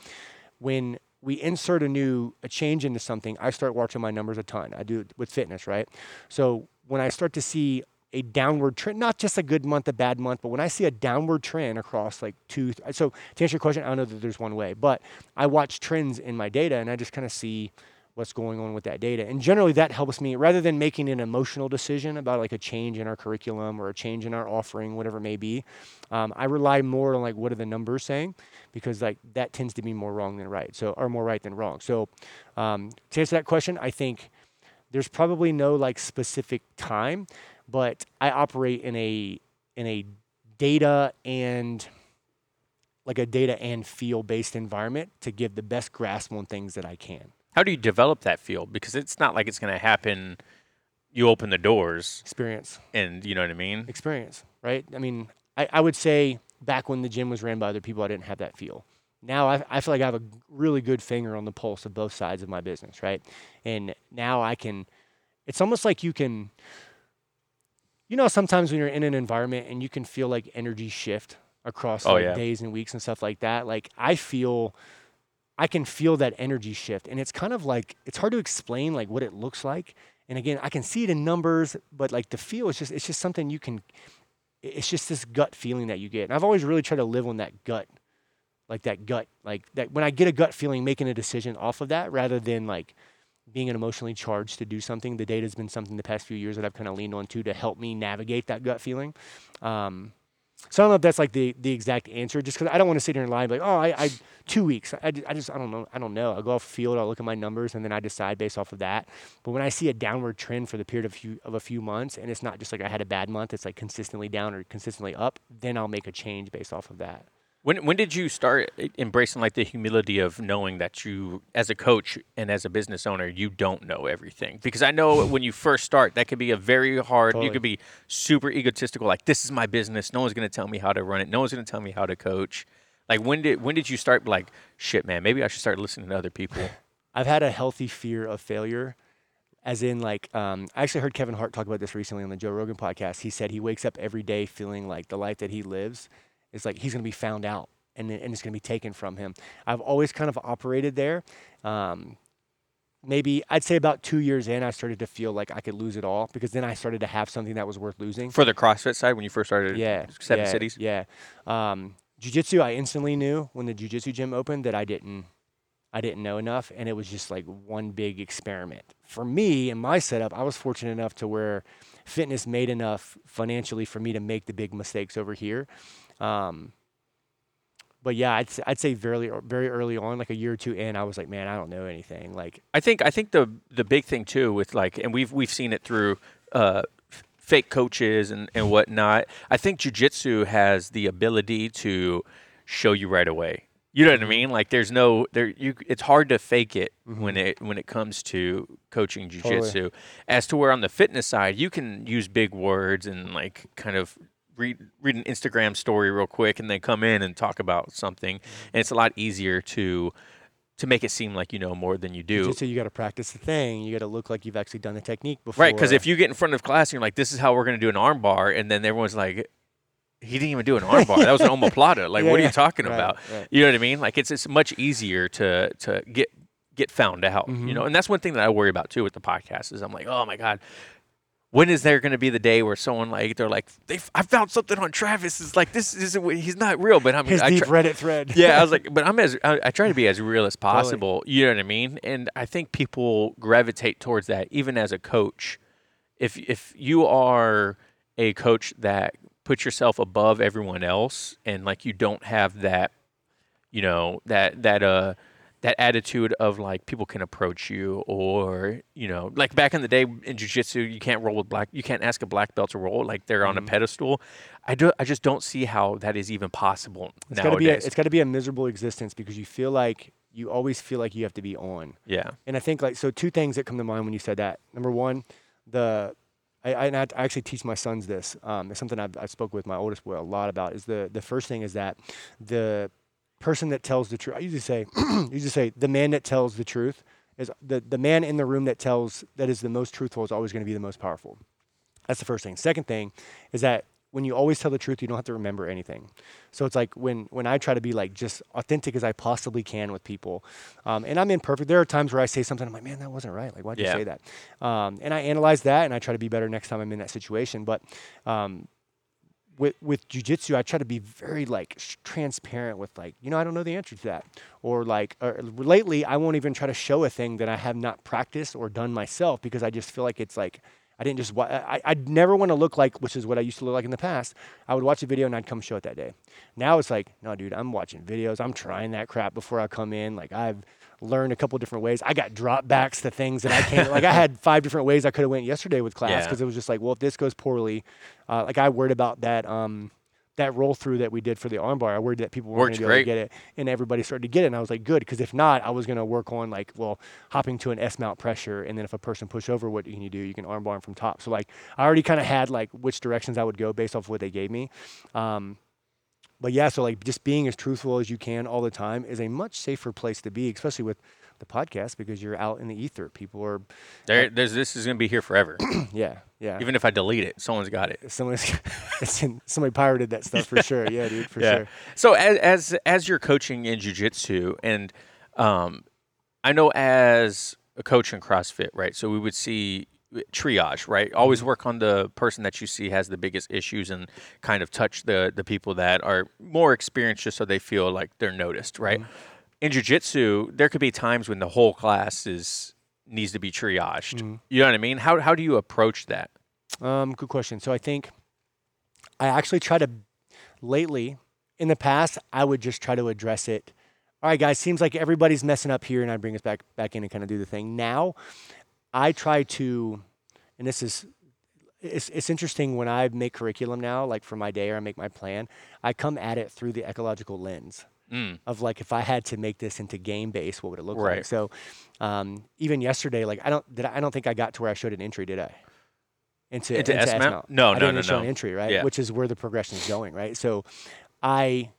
Speaker 1: when we insert a new a change into something, I start watching my numbers a ton. I do it with fitness, right? So when I start to see a downward trend, not just a good month, a bad month, but when I see a downward trend across like two, so to answer your question, I don't know that there's one way, but I watch trends in my data and I just kind of see what's going on with that data. And generally that helps me rather than making an emotional decision about like a change in our curriculum or a change in our offering, whatever it may be. Um, I rely more on like what are the numbers saying because like that tends to be more wrong than right. So or more right than wrong. So um, to answer that question, I think there's probably no like specific time, but I operate in a in a data and like a data and feel based environment to give the best grasp on things that I can.
Speaker 2: How do you develop that field? Because it's not like it's going to happen. You open the doors,
Speaker 1: experience,
Speaker 2: and you know what I mean.
Speaker 1: Experience, right? I mean, I, I would say back when the gym was ran by other people, I didn't have that feel. Now I, I feel like I have a really good finger on the pulse of both sides of my business, right? And now I can. It's almost like you can. You know, sometimes when you're in an environment and you can feel like energy shift across
Speaker 2: oh,
Speaker 1: like
Speaker 2: yeah.
Speaker 1: days and weeks and stuff like that. Like I feel I can feel that energy shift. And it's kind of like, it's hard to explain like what it looks like. And again, I can see it in numbers, but like the feel is just, it's just something you can, it's just this gut feeling that you get. And I've always really tried to live on that gut, like that gut, like that when I get a gut feeling, making a decision off of that rather than like being emotionally charged to do something. The data has been something the past few years that I've kind of leaned on too to help me navigate that gut feeling. Um, so I don't know if that's like the the exact answer, just because I don't want to sit here and lie and be like, oh, I, I two weeks. I, I just I don't know. I don't know. I'll go off field. I'll look at my numbers and then I decide based off of that. But when I see a downward trend for the period of few of a few months, and it's not just like I had a bad month, it's like consistently down or consistently up, then I'll make a change based off of that.
Speaker 2: When when did you start embracing like the humility of knowing that you, as a coach and as a business owner, you don't know everything? Because I know when you first start, that could be a very hard.
Speaker 1: Totally.
Speaker 2: You could be super egotistical, like this is my business. No one's going to tell me how to run it. No one's going to tell me how to coach. Like when did when did you start? Like shit, man. Maybe I should start listening to other people.
Speaker 1: I've had a healthy fear of failure, as in like um, I actually heard Kevin Hart talk about this recently on the Joe Rogan podcast. He said he wakes up every day feeling like the life that he lives is like he's going to be found out and and it's going to be taken from him. I've always kind of operated there. Um, maybe I'd say about two years in, I started to feel like I could lose it all because then I started to have something that was worth losing.
Speaker 2: For the CrossFit side, when you first started,
Speaker 1: Yeah,
Speaker 2: Seven
Speaker 1: yeah,
Speaker 2: Cities.
Speaker 1: Yeah. Um, jiu-jitsu, I instantly knew when the jiu-jitsu gym opened that I didn't, I didn't know enough, and it was just like one big experiment. For me and my setup, I was fortunate enough to where fitness made enough financially for me to make the big mistakes over here. Um, but yeah, I'd, I'd say very very early on, like a year or two in, I was like, man, I don't know anything. Like,
Speaker 2: I think I think the the big thing too with like, and we've we've seen it through uh, f- fake coaches and and whatnot. I think jujitsu has the ability to show you right away. You know what I mean? Like, there's no there. You it's hard to fake it when it when it comes to coaching jujitsu. As to where on the fitness side, you can use big words and like kind of. Read, read an Instagram story real quick and then come in and talk about something and it's a lot easier to to make it seem like you know more than you do
Speaker 1: jiu-jitsu, you got to practice the thing. You got to look like you've actually done the technique before.
Speaker 2: Right, because if you get in front of class and you're like, "This is how we're going to do an arm bar," and then everyone's like, "He didn't even do an arm bar. That was an omoplata. Like,
Speaker 1: Yeah,
Speaker 2: what are you talking
Speaker 1: Right,
Speaker 2: about?"
Speaker 1: right.
Speaker 2: You know what I mean? Like, it's it's much easier to to get get found out.
Speaker 1: Mm-hmm.
Speaker 2: You know, and that's one thing that I worry about too with the podcast is I'm like, "Oh my god." When is there going to be the day where someone like they're like they I found something on Travis is like this isn't he's not real but I'm
Speaker 1: his
Speaker 2: I
Speaker 1: deep
Speaker 2: try-
Speaker 1: Reddit thread.
Speaker 2: yeah, I was like, but I'm as I, I try to be as real as possible. You know what I mean? And I think people gravitate towards that, even as a coach. If if you are a coach that puts yourself above everyone else, and like you don't have that, you know that that uh that attitude of like people can approach you or you know like back in the day in jiu-jitsu you can't roll with black you can't ask a black belt to roll like they're on a pedestal i do i just don't see how that is even possible
Speaker 1: It's got to be a, it's got to be a miserable existence because you feel like you always feel like you have to be on.
Speaker 2: yeah
Speaker 1: And I think like so two things that come to mind when you said that. Number one, the I, I I actually teach my sons this. Um, it's something I've, I spoke with my oldest boy a lot about. Is the the first thing is that the person that tells the truth. I usually say usually say the man that tells the truth is the the man in the room that tells that is the most truthful is always going to be the most powerful. That's the first thing. Second thing is that when you always tell the truth, you don't have to remember anything. So it's like when when I try to be like just authentic as I possibly can with people, um, and I'm imperfect. There are times where I say something, I'm like, man, that wasn't right. Like, why'd you say that? Um, and I analyze that, and I try to be better next time I'm in that situation. But um, with with jujitsu, I try to be very like sh- transparent with like, you know, I don't know the answer to that, or like, or lately I won't even try to show a thing that I have not practiced or done myself because I just feel like it's like I didn't just. wa- I I'd never want to look like, which is what I used to look like in the past. I would watch a video and I'd come show it that day. Now it's like, no, dude, I'm watching videos. I'm trying that crap before I come in. Like I've learned a couple different ways. I got drop backs to things that I can't. like I had five different ways I could have went yesterday with class
Speaker 2: Yeah.
Speaker 1: because it was just like, well, if this goes poorly, uh, like I worried about that. Um, that roll through that we did for the armbar, I worried that people weren't going to be able to get it, and everybody started to get it. And I was like, good, because if not, I was going to work on like, well, hopping to an S mount pressure, and then if a person push over, what can you do? You can armbar them from top. So like, I already kind of had like which directions I would go based off what they gave me. Um, but yeah, so like just being as truthful as you can all the time is a much safer place to be, especially with the podcast because you're out in the ether. People are,
Speaker 2: There, there's this is gonna be here forever.
Speaker 1: yeah, yeah.
Speaker 2: Even if I delete it, someone's got it.
Speaker 1: Someone's, in, somebody pirated that stuff for sure. Yeah, dude, for sure.
Speaker 2: So as as as you're coaching in jujitsu, and um, I know as a coach in CrossFit, right? So we would see triage, right? Always mm-hmm. work on the person that you see has the biggest issues and kind of touch the the people that are more experienced just so they feel like they're noticed, right? Mm-hmm. In jiu-jitsu, there could be times when the whole class is needs to be triaged. Mm-hmm. You know what I mean? How how do you approach that?
Speaker 1: Um, good question. So I think I actually try to lately in the past I would just try to address it. All right, guys, seems like everybody's messing up here, and I bring us back back in and kind of do the thing. Now, I try to, and this is. It's, it's interesting when I make curriculum now, like for my day or I make my plan, I come at it through the ecological lens
Speaker 2: Mm.
Speaker 1: of like if I had to make this into game based, what would it look like? So um, even yesterday, like I don't did I, I don't think I got to where I showed an entry, did I? Into
Speaker 2: Into S mount?
Speaker 1: S-mount.
Speaker 2: No,
Speaker 1: I
Speaker 2: no,
Speaker 1: didn't
Speaker 2: no,
Speaker 1: show
Speaker 2: no.
Speaker 1: an entry, right?
Speaker 2: Yeah.
Speaker 1: Which is where the progression is going, right? So I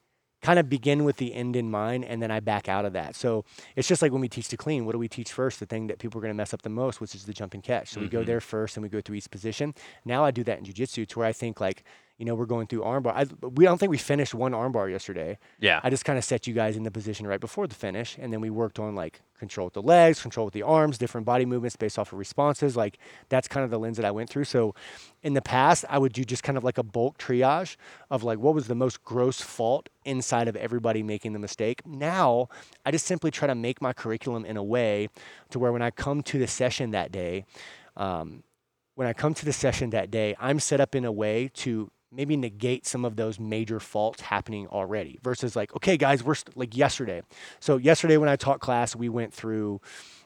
Speaker 1: kind of begin with the end in mind and then I back out of that. So it's just like when we teach to clean, what do we teach first? The thing that people are going to mess up the most, which is the jump and catch. So we go
Speaker 2: Mhm.
Speaker 1: there first and we go through each position. Now I do that in jujitsu to where I think like, you know, we're going through armbar. I, we don't think we finished one armbar yesterday.
Speaker 2: Yeah.
Speaker 1: I just kind of set you guys in the position right before the finish, and then we worked on like control with the legs, control with the arms, different body movements based off of responses. Like that's kind of the lens that I went through. So in the past, I would do just kind of like a bulk triage of like what was the most gross fault inside of everybody making the mistake. Now I just simply try to make my curriculum in a way to where when I come to the session that day, um, when I come to the session that day, I'm set up in a way to maybe negate some of those major faults happening already versus like, okay, guys, we're st- like yesterday. So, yesterday when I taught class, we went through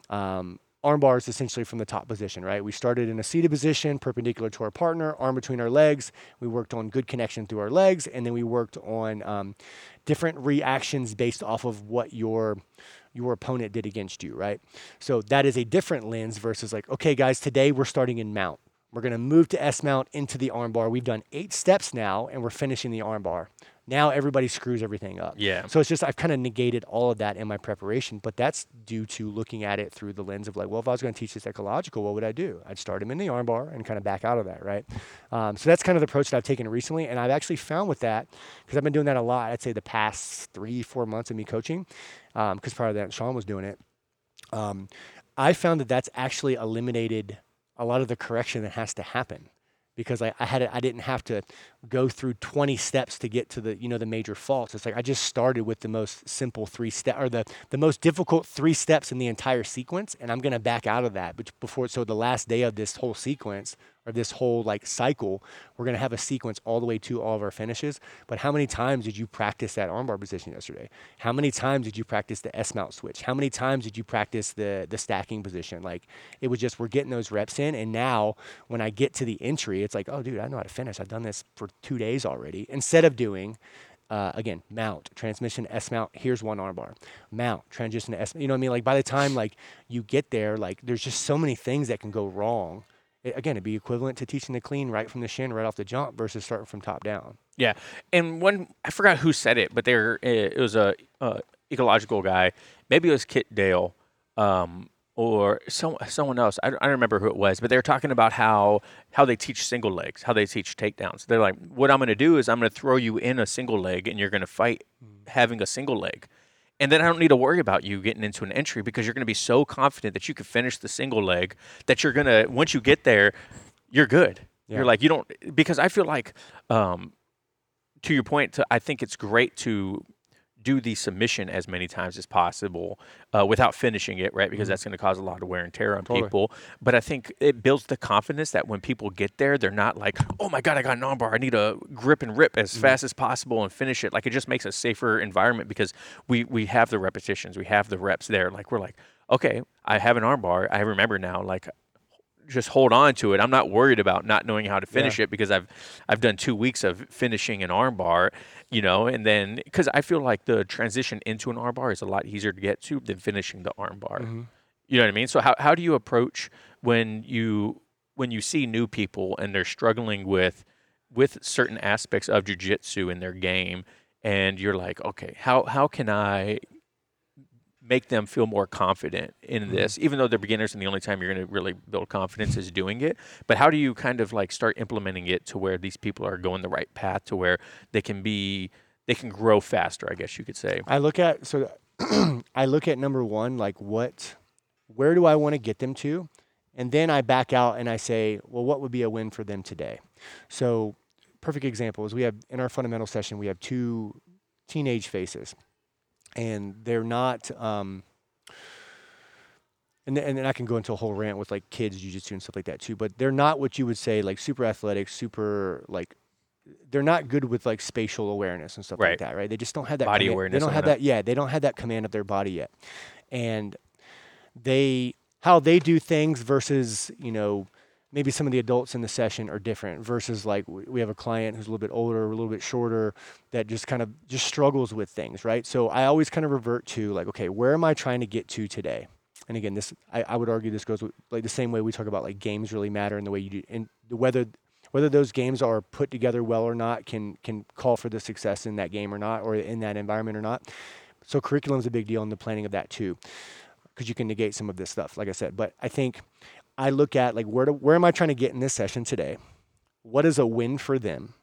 Speaker 1: um, arm bars essentially from the top position, right? We started in a seated position, perpendicular to our partner, arm between our legs. We worked on good connection through our legs, and then we worked on um, different reactions based off of what your your opponent did against you, right? So that is a different lens versus like, okay, guys, today we're starting in mount. We're going to move to S mount into the armbar. We've done eight steps now, and we're finishing the armbar. Now everybody screws everything up.
Speaker 2: Yeah.
Speaker 1: So it's just I've kind of negated all of that in my preparation, but that's due to looking at it through the lens of like, well, if I was going to teach this ecological, what would I do? I'd start him in the armbar and kind of back out of that, right? Um, so that's kind of the approach that I've taken recently, and I've actually found with that because I've been doing that a lot. I'd say the past three, four months of me coaching, because prior to that, Sean was doing it. Um, I found that that's actually eliminated a lot of the correction that has to happen because I, I had I didn't have to go through 20 steps to get to the you know the major faults. It's like I just started with the most simple three step or the the most difficult three steps in the entire sequence, and I'm gonna back out of that. But before so the last day of this whole sequence or this whole like cycle, we're gonna have a sequence all the way to all of our finishes. But how many times did you practice that armbar position yesterday? How many times did you practice the S mount switch? How many times did you practice the the stacking position? Like it was just we're getting those reps in, and now when I get to the entry, it's like, oh dude, I know how to finish. I've done this for two days already. Instead of doing uh, again, mount, transmission, S mount, here's one armbar. Mount, transition to S, you know what I mean? Like by the time like you get there, like there's just so many things that can go wrong. It, again, it'd be equivalent to teaching the clean right from the shin, right off the jump versus starting from top down.
Speaker 2: Yeah, and one I forgot who said it, but there it was a uh, ecological guy. Maybe it was Kit Dale, um, or some someone else. I, don't- I don't remember who it was, but they were talking about how how they teach single legs, how they teach takedowns. They're like, what I'm going to do is I'm going to throw you in a single leg, and you're going to fight having a single leg. And then I don't need to worry about you getting into an entry because you're going to be so confident that you can finish the single leg that you're going to once you get there, you're good.
Speaker 1: Yeah.
Speaker 2: You're like you don't because I feel like um, to your point, to, I think it's great to do the submission as many times as possible uh, without finishing it, right? Because that's going to cause a lot of wear and tear on
Speaker 1: Totally.
Speaker 2: people. But I think it builds the confidence that when people get there, they're not like, "Oh my god, I got an armbar. I need to grip and rip as fast as possible and finish it." Like it just makes a safer environment because we we have the repetitions, we have the reps there. Like we're like, okay, I have an armbar. I remember now. Like just hold on to it. I'm not worried about not knowing how to finish it because I've I've done two weeks of finishing an armbar, you know, and then because I feel like the transition into an armbar is a lot easier to get to than finishing the armbar. Mm-hmm. You know what I mean? So how how do you approach when you when you see new people and they're struggling with with certain aspects of jujitsu in their game, and you're like, okay, how how can I make them feel more confident in mm-hmm. this, even though they're beginners and the only time you're going to really build confidence is doing it. But how do you kind of like start implementing it to where these people are going the right path to where they can be, they can grow faster, I guess you could say.
Speaker 1: I look at so I look at number one, like what, where do I want to get them to, And then I back out and I say, well, what would be a win for them today? So, perfect example is we have in our fundamental session, we have two teenage faces, and they're not. Um, and then, and then I can go into a whole rant with like kids jujitsu and stuff like that too. But they're not what you would say like super athletic, super like they're not good with like spatial awareness and stuff like that, right? They just don't have that
Speaker 2: Body
Speaker 1: command-
Speaker 2: awareness
Speaker 1: They don't have that. Yeah, they don't have that command of their body yet, and they how they do things versus you know maybe some of the adults in the session are different versus like we have a client who's a little bit older, a little bit shorter that just kind of just struggles with things, right? So I always kind of revert to like, okay, where am I trying to get to today? And again, this I, I would argue this goes with, like the same way we talk about like games really matter and the way you do and whether whether those games are put together well or not can can call for the success in that game or not or in that environment or not. So curriculum is a big deal in the planning of that too, because you can negate some of this stuff, like I said. But I think I look at like where do, where am I trying to get in this session today? What is a win for them?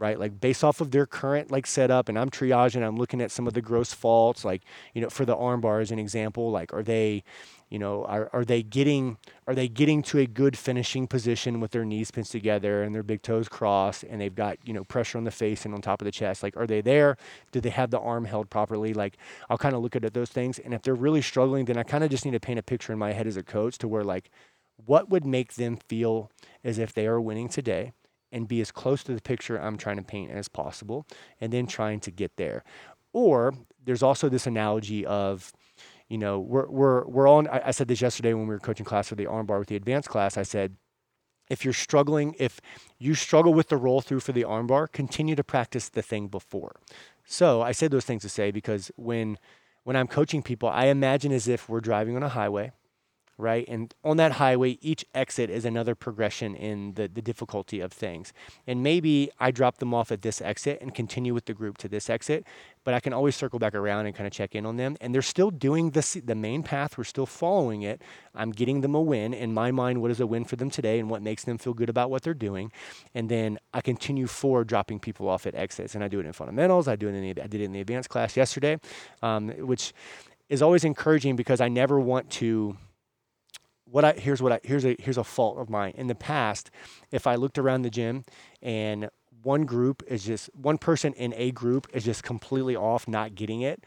Speaker 1: Right, like based off of their current like setup, and I'm triaging. I'm looking at some of the gross faults, like you know, for the arm bar as an example. Like, are they, you know, are, are they getting are they getting to a good finishing position with their knees pinched together and their big toes crossed, and they've got you know pressure on the face and on top of the chest? Like, are they there? Do they have the arm held properly? Like, I'll kind of look at those things, and if they're really struggling, then I kind of just need to paint a picture in my head as a coach to where like what would make them feel as if they are winning today and be as close to the picture I'm trying to paint as possible and then trying to get there. Or there's also this analogy of, you know, we're, we're, we're all, in, I, I said this yesterday when we were coaching class for the armbar with the advanced class. I said, if you're struggling, if you struggle with the roll through for the armbar, continue to practice the thing before. So I said those things to say because when, when I'm coaching people, I imagine as if we're driving on a highway right? And on that highway, each exit is another progression in the, the difficulty of things. And maybe I drop them off at this exit and continue with the group to this exit, but I can always circle back around and kind of check in on them. And they're still doing the, the main path, we're still following it. I'm getting them a win. In my mind, what is a win for them today and what makes them feel good about what they're doing. And then I continue forward dropping people off at exits. And I do it in fundamentals, I do it in the, I did it in the advanced class yesterday, um, which is always encouraging because I never want to what I here's what I here's a here's a fault of mine. In the past, if I looked around the gym and one group is just one person in a group is just completely off, not getting it,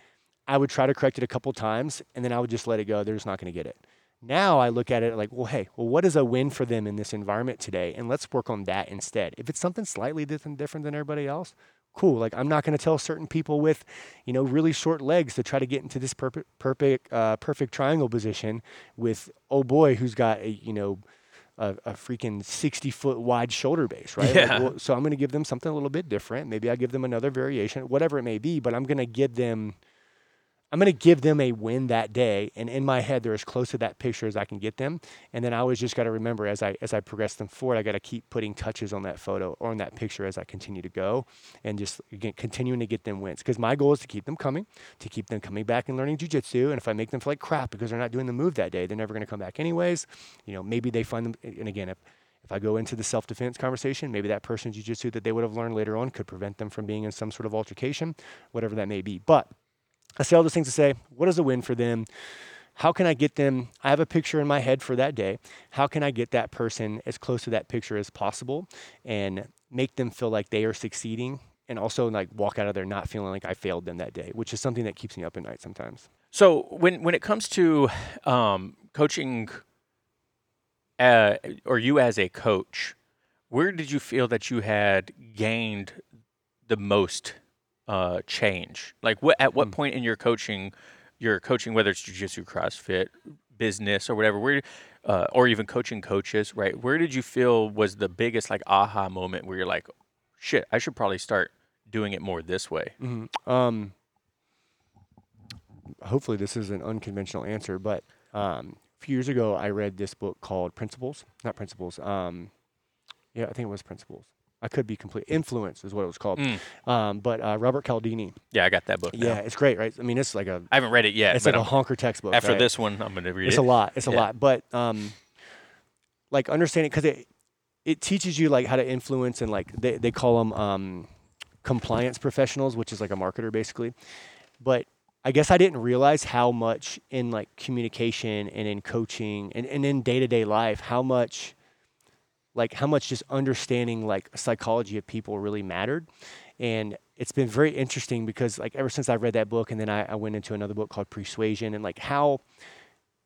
Speaker 1: I would try to correct it a couple times and then I would just let it go. They're just not going to get it. Now I look at it like, well, hey, well, what is a win for them in this environment today? And let's work on that instead. If it's something slightly different, different than everybody else, cool. Like I'm not going to tell certain people with, you know, really short legs to try to get into this perfect, perfect, uh, perfect triangle position with oh boy who's got a you know. A, a freaking 60 foot wide shoulder base, right? Like,
Speaker 2: Yeah.
Speaker 1: well, so I'm going to give them something a little bit different. Maybe I give them another variation, whatever it may be, but I'm going to give them I'm going to give them a win that day, and in my head, they're as close to that picture as I can get them. And then I always just got to remember as I as I progress them forward, I got to keep putting touches on that photo or on that picture as I continue to go, and just again continuing to get them wins. Because my goal is to keep them coming, to keep them coming back and learning jujitsu. And if I make them feel like crap because they're not doing the move that day, they're never going to come back anyways. You know, maybe they find them. And again, if if I go into the self defense conversation, maybe that person's jujitsu that they would have learned later on could prevent them from being in some sort of altercation, whatever that may be. But I say all those things to say, what is a win for them? How can I get them? I have a picture in my head for that day. How can I get that person as close to that picture as possible and make them feel like they are succeeding and also like walk out of there not feeling like I failed them that day, which is something that keeps me up at night sometimes.
Speaker 2: So when when it comes to um, coaching, uh, or you as a coach, where did you feel that you had gained the most uh, change? Like what at what
Speaker 1: Hmm.
Speaker 2: point in your coaching, your coaching, whether it's jujitsu, CrossFit, business, or whatever, where, uh, or even coaching coaches, right? Where did you feel was the biggest like aha moment where you're like, shit, I should probably start doing it more this way?
Speaker 1: hmm Um, hopefully, this is an unconventional answer, but um, a few years ago, I read this book called Principles. Not Principles. Um, yeah, I think it was Principles. I could be complete. Influence is what it was called.
Speaker 2: Mm.
Speaker 1: Um, but uh, Robert Cialdini.
Speaker 2: Yeah, I got that book. now.
Speaker 1: Yeah, it's great, right? I mean, it's like a
Speaker 2: I haven't read it yet.
Speaker 1: it's like a
Speaker 2: I'm-
Speaker 1: honker textbook.
Speaker 2: after
Speaker 1: right?
Speaker 2: this one, I'm gonna read
Speaker 1: it's
Speaker 2: it.
Speaker 1: It's a lot. It's a
Speaker 2: Yeah.
Speaker 1: lot, but um, like understanding because it it teaches you like how to influence and like they they call them um, compliance professionals, which is like a marketer basically. But I guess I didn't realize how much in like communication and in coaching and, and in day to day life, how much like how much just understanding like psychology of people really mattered. And it's been very interesting because like ever since I read that book and then I, I went into another book called Persuasion and like how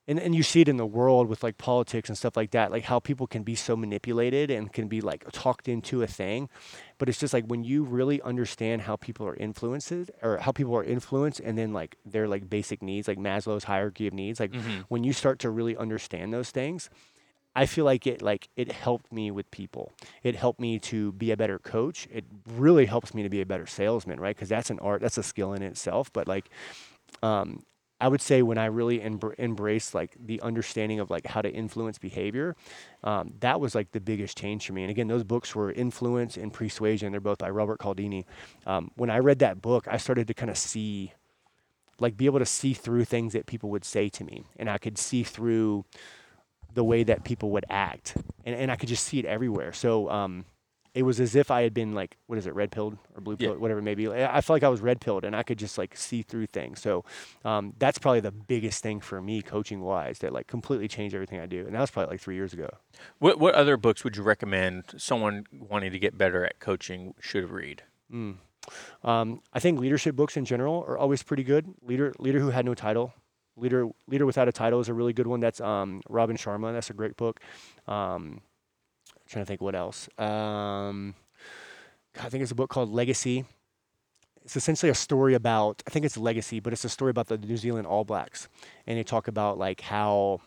Speaker 1: and, and you see it in the world with like politics and stuff like that, like how people can be so manipulated and can be like talked into a thing. But it's just like when you really understand how people are influenced or how people are influenced and then like their like basic needs, like Maslow's hierarchy of needs, like mm-hmm. when you start to really understand those things, I feel like it like it helped me with people. It helped me to be a better coach. It really helps me to be a better salesman, right? Because that's an art, that's a skill in itself. But like, um, I would say when I really embr- embraced like the understanding of like how to influence behavior, um, that was like the biggest change for me. And again, those books were Influence and Persuasion. They're both by Robert Cialdini. Um, when I read that book, I started to kind of see, like, be able to see through things that people would say to me, and I could see through the way that people would act, and and I could just see it everywhere. So um, it was as if I had been like, what is it, red pilled or blue pilled, yeah. whatever it may be. I felt like I was red pilled and I could just like see through things. So um, that's probably the biggest thing for me coaching wise that like completely changed everything I do. And that was probably like three years ago.
Speaker 2: What, what other books would you recommend someone wanting to get better at coaching should read? Mm.
Speaker 1: Um, I think leadership books in general are always pretty good. Leader, leader who had no title. Leader, leader without a title is a really good one. That's um, Robin Sharma. That's a great book. Um, trying to think what else. Um, I think it's a book called Legacy. It's essentially a story about, I think it's Legacy, but it's a story about the New Zealand All Blacks. And they talk about like how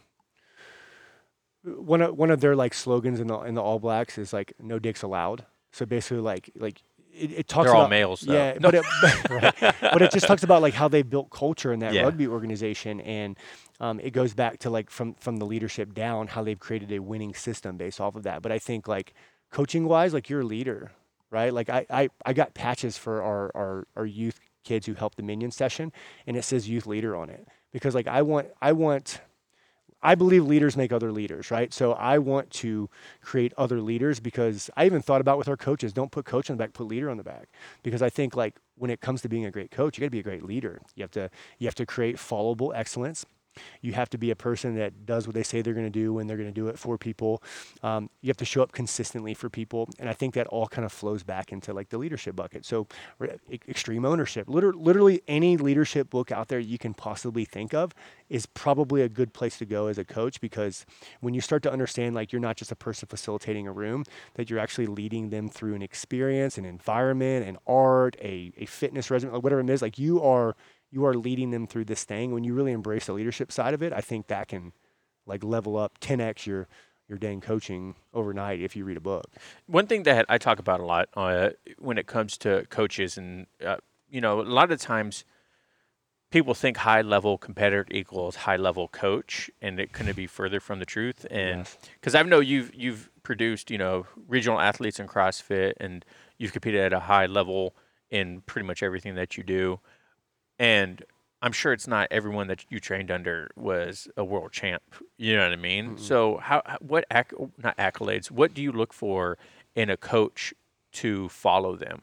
Speaker 1: one of, one of their like slogans in the, in the All Blacks is like no dicks allowed. So basically like, like it, it talks
Speaker 2: They're
Speaker 1: about
Speaker 2: all males, though.
Speaker 1: yeah, no. but it, right. but it just talks about like how they built culture in that yeah. rugby organization, and um, it goes back to like from from the leadership down how they've created a winning system based off of that. But I think like coaching wise, like you're a leader, right? Like I I, I got patches for our, our our youth kids who helped the minion session, and it says youth leader on it because like I want I want I believe leaders make other leaders, right? So I want to create other leaders because I even thought about with our coaches, don't put coach on the back, put leader on the back. Because I think like when it comes to being a great coach, you gotta be a great leader. You have to you have to create followable excellence. You have to be a person that does what they say they're going to do when they're going to do it for people. Um, you have to show up consistently for people, and I think that all kind of flows back into like the leadership bucket. So, extreme ownership. Literally, literally any leadership book out there you can possibly think of is probably a good place to go as a coach because when you start to understand like you're not just a person facilitating a room, that you're actually leading them through an experience, an environment, an art, a, a fitness regimen, whatever it is, like you are you are leading them through this thing. When you really embrace the leadership side of it, I think that can like level up 10x your your dang coaching overnight if you read a book.
Speaker 2: One thing that I talk about a lot uh, when it comes to coaches, and uh, you know, a lot of times people think high level competitor equals high level coach, and it couldn't be further from the truth. And because yes. I know you've you've produced you know regional athletes in CrossFit, and you've competed at a high level in pretty much everything that you do and I'm sure it's not everyone that you trained under was a world champ. You know what I mean? Mm-hmm. So how what acc- not accolades? What do you look for in a coach to follow them?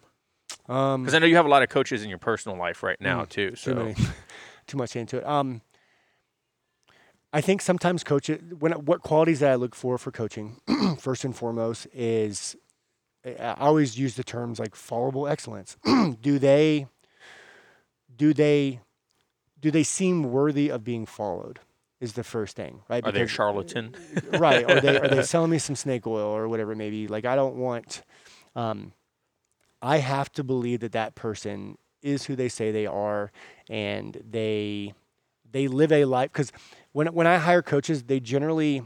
Speaker 2: Because um, I know you have a lot of coaches in your personal life right now mm, too. So
Speaker 1: too, too much into it. Um, I think sometimes coaches when what qualities that I look for for coaching first and foremost is I always use the terms like followable excellence. do they do they do they seem worthy of being followed? Is the first thing, right?
Speaker 2: Are because, they a charlatan?
Speaker 1: right? Are they are they selling me some snake oil or whatever it may be? Like I don't want. Um, I have to believe that that person is who they say they are, and they they live a life. Because when when I hire coaches, they generally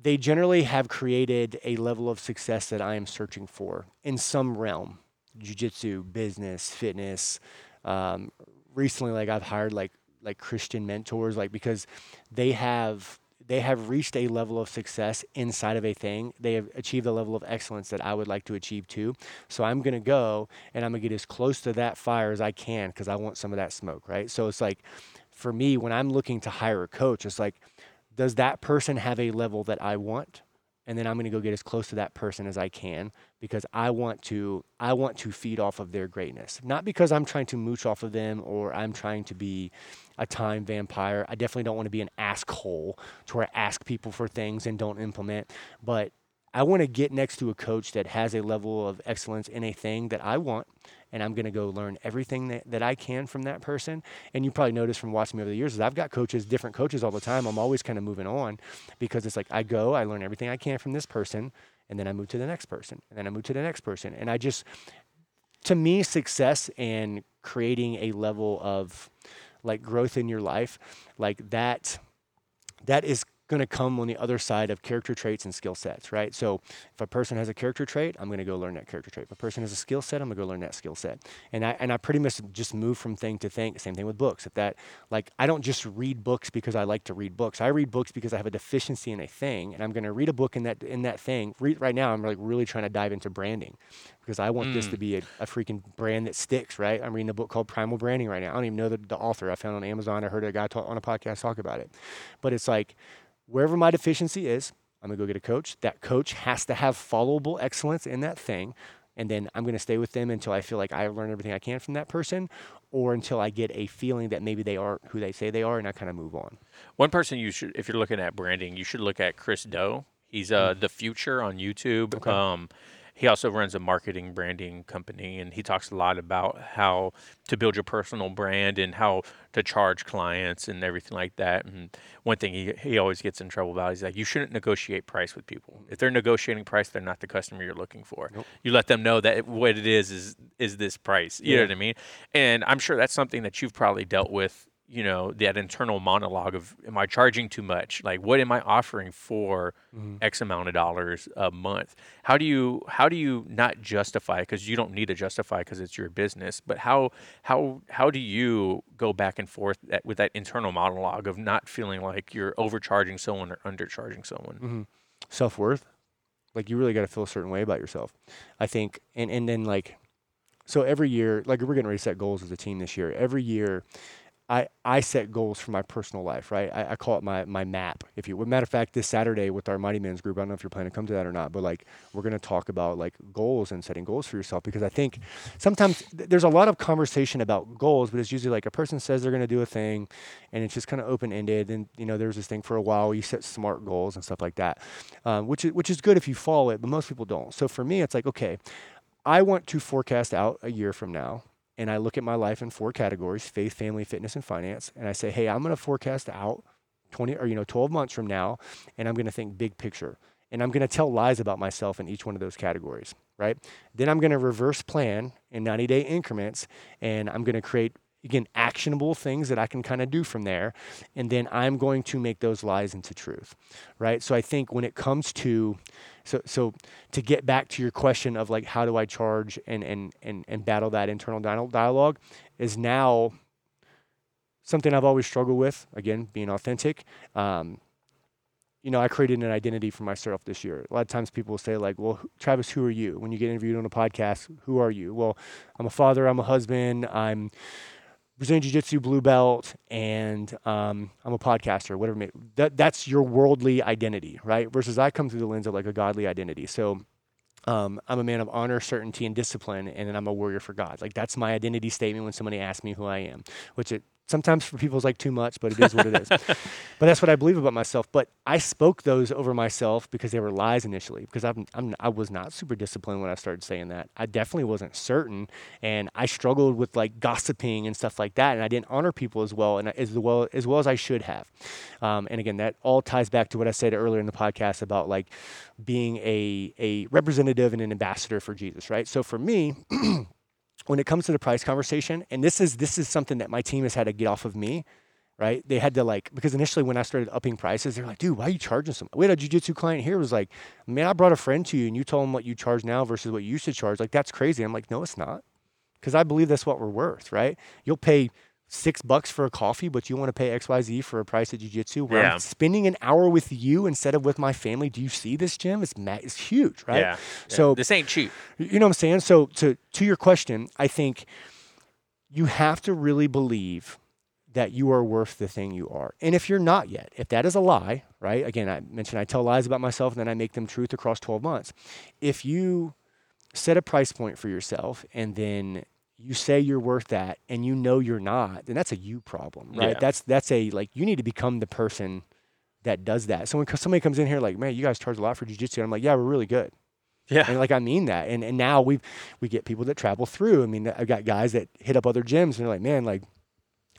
Speaker 1: they generally have created a level of success that I am searching for in some realm, jujitsu, business, fitness, um, recently like I've hired like like Christian mentors like because they have they have reached a level of success inside of a thing. They have achieved a level of excellence that I would like to achieve too. So I'm going to go and I'm going to get as close to that fire as I can because I want some of that smoke, right? So it's like for me, when I'm looking to hire a coach, it's like, does that person have a level that I want? And then I'm going to go get as close to that person as I can because I want to I want to feed off of their greatness. Not because I'm trying to mooch off of them or I'm trying to be a time vampire. I definitely don't want to be an asshole to where I ask people for things and don't implement, but I want to get next to a coach that has a level of excellence in a thing that I want and I'm going to go learn everything that, that I can from that person. And you probably noticed from watching me over the years is I've got coaches, different coaches all the time. I'm always kind of moving on because it's like I go, I learn everything I can from this person, and then I move to the next person, and then I move to the next person. And I just, to me, success and creating a level of like growth in your life, like that, that is going to come on the other side of character traits and skill sets, right? So if a person has a character trait, I'm going to go learn that character trait. If a person has a skill set, I'm going to go learn that skill set. And I and I pretty much just move from thing to thing. Same thing with books. If that like I don't just read books because I like to read books. I read books because I have a deficiency in a thing, and I'm going to read a book in that in that thing. Read, right now, I'm like really trying to dive into branding because I want mm. this to mm. be a, a, freaking brand that sticks, right? I'm reading a book called Primal Branding right now. I don't even know the, the author. I found on Amazon. I heard a guy talk, on a podcast talk about it. But it's like wherever my deficiency is, I'm gonna go get a coach. That coach has to have followable excellence in that thing. And then I'm gonna stay with them until I feel like I learned everything I can from that person, or until I get a feeling that maybe they aren't who they say they are, and I kind of move on.
Speaker 2: One person you should, if you're looking at branding, you should look at Chris Do. He's uh, mm. the Futur on YouTube. Okay. Um, he also runs a marketing branding company and he talks a lot about how to build your personal brand and how to charge clients and everything like that. And one thing he, he always gets in trouble about is like you shouldn't negotiate price with people. If they're negotiating price they're not the customer you're looking for. Nope. you let them know that what it is is is this price. You yeah. know what i mean? And i'm sure that's something that you've probably dealt with you know that internal monologue of am i charging too much? Like what am i offering for mm-hmm. x amount of dollars a month? How do you how do you not justify because you don't need to justify because it's your business but how how how do you go back and forth that, with that internal monologue of not feeling like you're overcharging someone or undercharging someone?
Speaker 1: Mm-hmm. self-worth? Like you really got to feel a certain way about yourself i think. And and then like so every year like we're getting ready to set goals as a team this year. Every year I, I set goals for my personal life, right? I, I call it my, my map. If you, matter of fact, this Saturday with our Mighty Men's group, I don't know if you're planning to come to that or not, but like we're going to talk about like goals and setting goals for yourself because I think sometimes th- there's a lot of conversation about goals, but it's usually like a person says they're going to do a thing and it's just kind of open ended. And, you know, there's this thing for a while, you set smart goals and stuff like that, um, which, is, which is good if you follow it, but most people don't. So for me, it's like, okay, I want to forecast out a year from now and I look at my life in four categories faith, family, fitness, and finance. And I say, hey, I'm going to forecast out 20 or, you know, 12 months from now, and I'm going to think big picture. And I'm going to tell lies about myself in each one of those categories, right? Then I'm going to reverse plan in 90 day increments, and I'm going to create again actionable things that i can kind of do from there and then i'm going to make those lies into truth right so i think when it comes to so so to get back to your question of like how do i charge and and and, and battle that internal dialogue is now something i've always struggled with again being authentic um, you know, I created an identity for myself this year. A lot of times people will say, like, well, Travis, who are you? When you get interviewed on a podcast, who are you? Well, I'm a father, I'm a husband, I'm Brazilian Jiu Jitsu blue belt, and um, I'm a podcaster, whatever. That, that's your worldly identity, right? Versus I come through the lens of like a godly identity. So um, I'm a man of honor, certainty, and discipline, and then I'm a warrior for God. Like that's my identity statement when somebody asks me who I am, which it sometimes for people it's like too much, but it is what it is. but that's what I believe about myself. But I spoke those over myself because they were lies initially. Because I'm, I'm I was not super disciplined when I started saying that. I definitely wasn't certain, and I struggled with like gossiping and stuff like that, and I didn't honor people as well and as well as well as I should have. Um, and again, that all ties back to what I said earlier in the podcast about like being a a representative and an ambassador for Jesus, right? So for me. when it comes to the price conversation, and this is this is something that my team has had to get off of me, right? They had to like because initially when I started upping prices, they're like, "Dude, why are you charging so much?" We had a jujitsu client here was like, "Man, I brought a friend to you, and you told him what you charge now versus what you used to charge. Like that's crazy." I'm like, "No, it's not," because I believe that's what we're worth, right? You'll pay six bucks for a coffee, but you want to pay XYZ for a price at jiu-jitsu where yeah. I'm spending an hour with you instead of with my family. Do you see this gym? It's ma- it's huge, right?
Speaker 2: Yeah. So this ain't cheap.
Speaker 1: You know what I'm saying? So to to your question, I think you have to really believe that you are worth the thing you are. And if you're not yet, if that is a lie, right? Again, I mentioned I tell lies about myself and then I make them truth across 12 months. If you set a price point for yourself and then you say you're worth that and you know you're not, then that's a you problem, right?
Speaker 2: Yeah.
Speaker 1: That's that's a like you need to become the person that does that. So when somebody comes in here like, man, you guys charge a lot for jujitsu, I'm like, yeah, we're really good.
Speaker 2: Yeah.
Speaker 1: And like I mean that. And and now we've we get people that travel through. I mean, I've got guys that hit up other gyms and they're like, man, like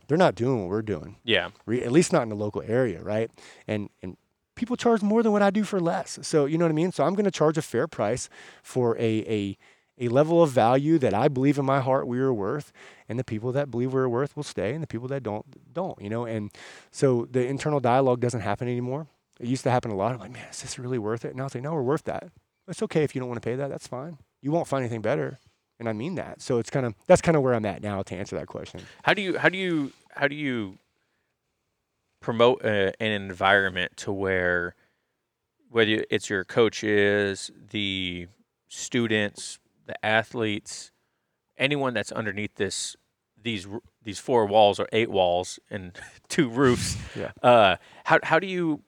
Speaker 1: they're not doing what we're doing.
Speaker 2: Yeah.
Speaker 1: Re- at least not in the local area, right? And and people charge more than what I do for less. So you know what I mean. So I'm going to charge a fair price for a a a level of value that I believe in my heart we are worth, and the people that believe we're worth will stay, and the people that don't don't. You know, and so the internal dialogue doesn't happen anymore. It used to happen a lot. I'm like, man, is this really worth it? And I'll say, no, we're worth that. It's okay if you don't want to pay that. That's fine. You won't find anything better. And I mean that. So it's kind of that's kind of where I'm at now to answer that question.
Speaker 2: How do you how do you how do you promote a, an environment to where whether it's your coaches, the students, the athletes, anyone that's underneath this these these four walls or eight walls and two roofs.
Speaker 1: Yeah.
Speaker 2: Uh, how how do you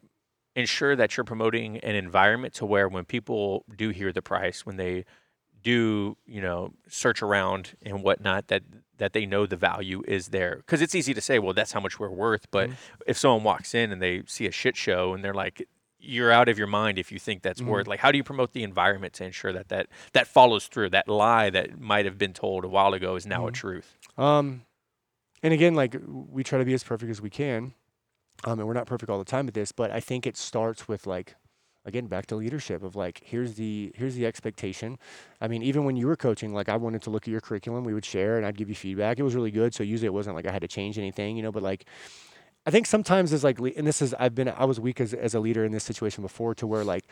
Speaker 2: ensure that you're promoting an environment to where when people do hear the price, when they do you know search around and whatnot that that they know the value is there because it's easy to say well that's how much we're worth but if someone walks in and they see a shit show and they're like you're out of your mind if you think that's worth like how do you promote the environment to ensure that that that follows through that lie that might have been told a while ago is now a truth
Speaker 1: Um, and again, like we try to be as perfect as we can. Um, and we're not perfect all the time at this, but I think it starts with like, again, back to leadership of like, here's the here's the expectation. I mean, even when you were coaching, like I wanted to look at your curriculum, we would share, and I'd give you feedback. It was really good. So usually it wasn't like I had to change anything, you know. But like, I think sometimes as like, and this is I've been I was weak as as a leader in this situation before, to where like.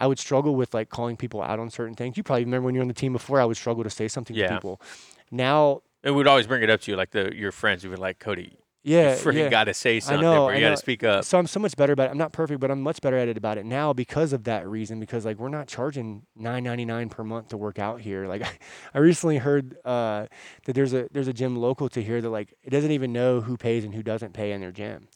Speaker 1: I would struggle with like calling people out on certain things. You probably remember when you were on the team before. I would struggle to say something
Speaker 2: Yeah.
Speaker 1: to people. Now,
Speaker 2: and we'd always bring it up to you like the your friends You were like cody
Speaker 1: yeah,
Speaker 2: you freaking
Speaker 1: yeah.
Speaker 2: got to say something
Speaker 1: know,
Speaker 2: or
Speaker 1: I
Speaker 2: you got to speak up
Speaker 1: So I'm so much better about it. I'm not perfect, but I'm much better at it about it now because of that reason. Because like we're not charging nine ninety nine per month to work out here. Like I recently heard uh, that there's a there's a gym local to here that like it doesn't even know who pays and who doesn't pay in their gym.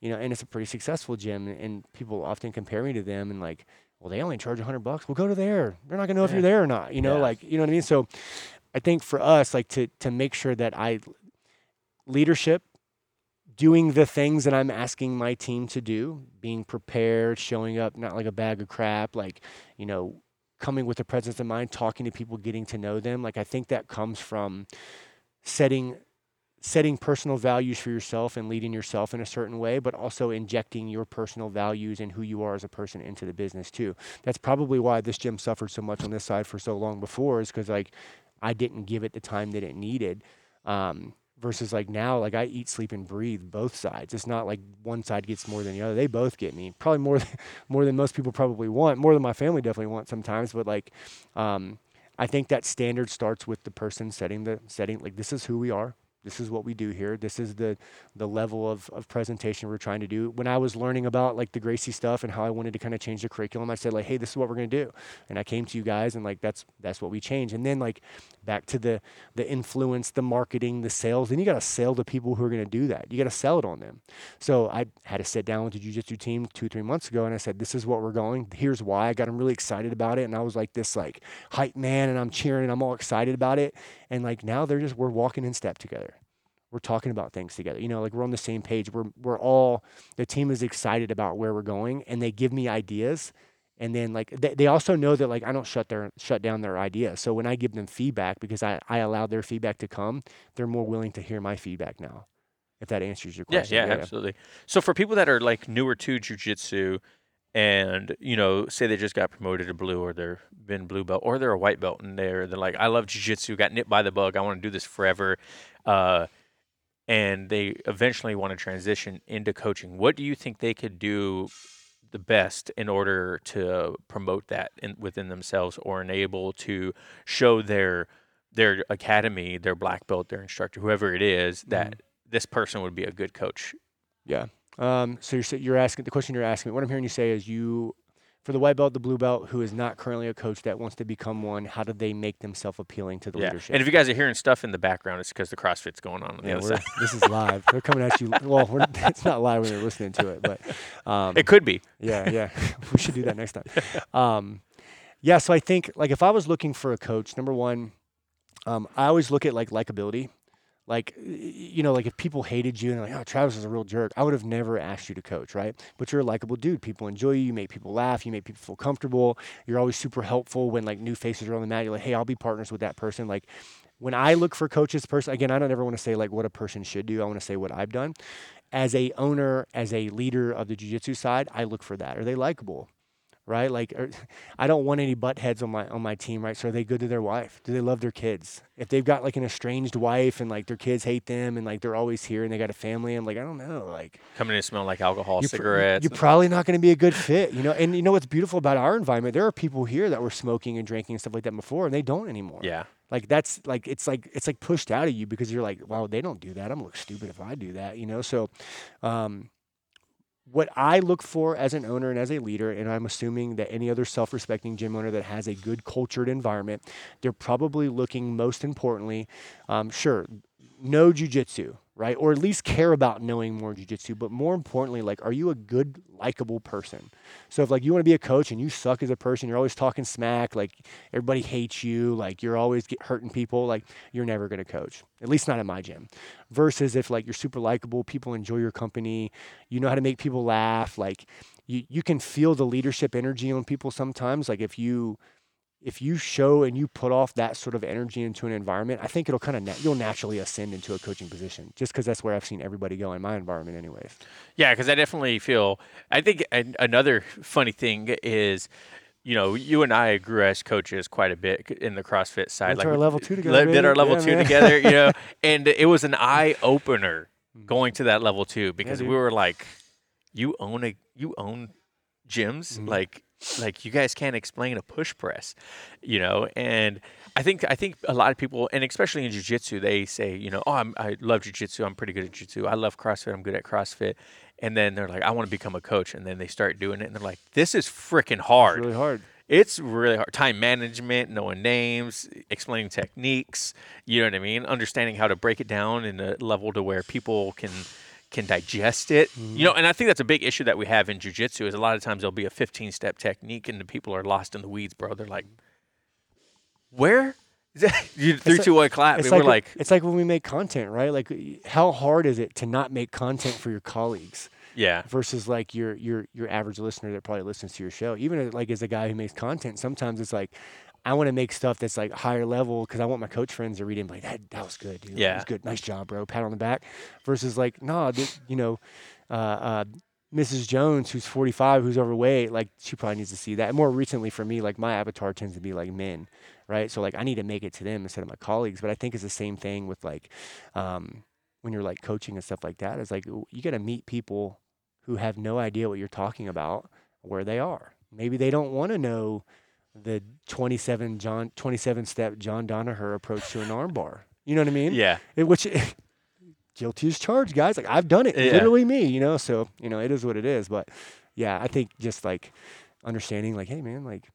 Speaker 1: You know, and it's a pretty successful gym, and people often compare me to them and like, well, they only charge hundred bucks. Well, go to there. They're not gonna know if you're there or not. You know,
Speaker 2: Yeah.
Speaker 1: like you know what I mean. So I think for us, like to to make sure that I leadership doing the things that I'm asking my team to do, being prepared, showing up not like a bag of crap, like, you know, coming with a presence of mind, talking to people, getting to know them. Like I think that comes from setting setting personal values for yourself and leading yourself in a certain way, but also injecting your personal values and who you are as a person into the business too. That's probably why this gym suffered so much on this side for so long before is because like I didn't give it the time that it needed. Um, versus like now, like I eat, sleep, and breathe both sides. It's not like one side gets more than the other. They both get me. Probably more than, more than most people probably want. More than my family definitely want sometimes. But like, um, I think that standard starts with the person setting the setting. Like this is who we are. This is what we do here. This is the the level of, of presentation we're trying to do. When I was learning about like the Gracie stuff and how I wanted to kind of change the curriculum, I said like, hey, this is what we're gonna do. And I came to you guys and like that's that's what we changed. And then like back to the the influence, the marketing, the sales. And you gotta sell to people who are gonna do that. You gotta sell it on them. So I had to sit down with the jujitsu team two, three months ago and I said, This is what we're going. Here's why. I got them really excited about it. And I was like this like hype man and I'm cheering and I'm all excited about it. And like now they're just we're walking in step together we're talking about things together. You know, like we're on the same page. We're we're all the team is excited about where we're going, and they give me ideas. And then like they, they also know that like I don't shut their shut down their ideas. So when I give them feedback because I I allow their feedback to come, they're more willing to hear my feedback now. If that answers your
Speaker 2: Yeah,
Speaker 1: question.
Speaker 2: yeah, absolutely. So for people that are like newer to jujitsu, and you know, say they just got promoted to blue, or they're been blue belt, or they're a white belt, and they're they're like, I love jujitsu, got nipped by the bug, I want to do this forever, uh, and they eventually want to transition into coaching. What do you think they could do the best in order to promote that in, within themselves, or enable to show their their academy, their black belt, their instructor, whoever it is, that this person would be a good coach
Speaker 1: Yeah. Um, so you're you're asking the question you're asking. Me. What I'm hearing you say is you for the white belt, the blue belt, who is not currently a coach that wants to become one, how do they make themselves appealing to the
Speaker 2: Yeah.
Speaker 1: leadership?
Speaker 2: And if you guys are hearing stuff in the background, it's because the CrossFit's going on on the
Speaker 1: Yeah,
Speaker 2: other side.
Speaker 1: this is live. They're coming at you. Well, it's not live when they're listening to it, but um,
Speaker 2: It could be.
Speaker 1: yeah, yeah. we should do that next time. Um, yeah, so I think like if I was looking for a coach, number one, um, I always look at like likability. Like, you know, like if people hated you and like, oh, Travis is a real jerk, I would have never asked you to coach, right? But you're a likable dude. People enjoy you. You make people laugh. You make people feel comfortable. You're always super helpful when like new faces are on the mat. You're like, hey, I'll be partners with that person. Like, when I look for coaches, person again, I don't ever want to say like what a person should do. I want to say what I've done. As a owner, as a leader of the jiu-jitsu side, I look for that. Are they likable? Right? Like are, I don't want any butt heads on my on my team, right? So are they good to their wife? Do they love their kids? If they've got like an estranged wife and like their kids hate them and like they're always here and they got a family, I'm like, I don't know. Like
Speaker 2: Coming in smell like alcohol,
Speaker 1: you're, pr-
Speaker 2: cigarettes.
Speaker 1: you're probably not going to be a good fit, you know. And you know what's beautiful about our environment? There are people here that were smoking and drinking and stuff like that before, and they don't anymore.
Speaker 2: yeah.
Speaker 1: Like that's like it's like it's like pushed out of you because you're like, wow, they don't do that. I'm gonna look stupid if I do that, you know. So, um, what I look for as an owner and as a leader, and I'm assuming that any other self-respecting gym owner that has a good cultured environment, they're probably looking most importantly, um, sure, know jujitsu, right, or at least care about knowing more jujitsu. But more importantly, like, are you a good, likable person? So if like you want to be a coach and you suck as a person, you're always talking smack, like everybody hates you, like you're always hurting people, like you're never going to coach. At least not at my gym. Versus if like you're super likable, people enjoy your company, you know how to make people laugh, like you you can feel the leadership energy on people sometimes. Like if you if you show and you put off that sort of energy into an environment, I think it'll kind of na- you'll naturally ascend into a coaching position, just because that's where I've seen everybody go in my environment, anyways.
Speaker 2: Yeah, because I definitely feel. I think an, another funny thing is, you know, you and I grew as coaches quite a bit in the CrossFit side.
Speaker 1: Went to our level two together,
Speaker 2: Did our level
Speaker 1: Yeah,
Speaker 2: two
Speaker 1: man.
Speaker 2: together, you know, and it was an eye opener going to that level two because we were like, you own a you own gyms
Speaker 1: Mhm.
Speaker 2: like like you guys can't explain a push press you know and i think i think a lot of people and especially in jiu-jitsu they say you know oh I'm, i love jiu-jitsu i'm pretty good at jiu-jitsu i love crossfit i'm good at crossfit and then they're like i want to become a coach and then they start doing it and they're like this is freaking hard
Speaker 1: It's really hard.
Speaker 2: it's really hard. Time management, knowing names, explaining techniques. You know what I mean? Understanding how to break it down in a level to where people can can digest it. You know, and I think that's a big issue that we have in jujitsu is a lot of times there'll be a 15 step technique and the people are lost in the weeds, bro. They're like, where? you three,
Speaker 1: like-
Speaker 2: two, one, clap.
Speaker 1: It's
Speaker 2: And we're
Speaker 1: like,
Speaker 2: like,
Speaker 1: it's like when we make content, right? Like how hard is it to not make content for your colleagues
Speaker 2: yeah,
Speaker 1: versus like your your your average listener that probably listens to your show. Even like as a guy who makes content, sometimes it's like I want to make stuff that's like higher level because I want my coach friends to read it and be like, that, that was good, dude. That
Speaker 2: Yeah.
Speaker 1: was good. Nice job, bro. Pat on the back. Versus like, nah, you know, uh, uh, Mrs. Jones, who's 45, who's overweight, like she probably needs to see that. And more recently for me, like my avatar tends to be like men, right? So like I need to make it to them instead of my colleagues. But I think it's the same thing with like um, when you're like coaching and stuff like that. It's like you got to meet people who have no idea what you're talking about where they are. Maybe they don't want to know the 27 John 27 step John Danaher approach to an armbar. You know what I mean?
Speaker 2: yeah,
Speaker 1: It- which guilty as charged, guys. Like I've done it.
Speaker 2: Yeah.
Speaker 1: Literally me, you know. So, you know, it is what it is. But yeah, I think just like understanding like, hey man, like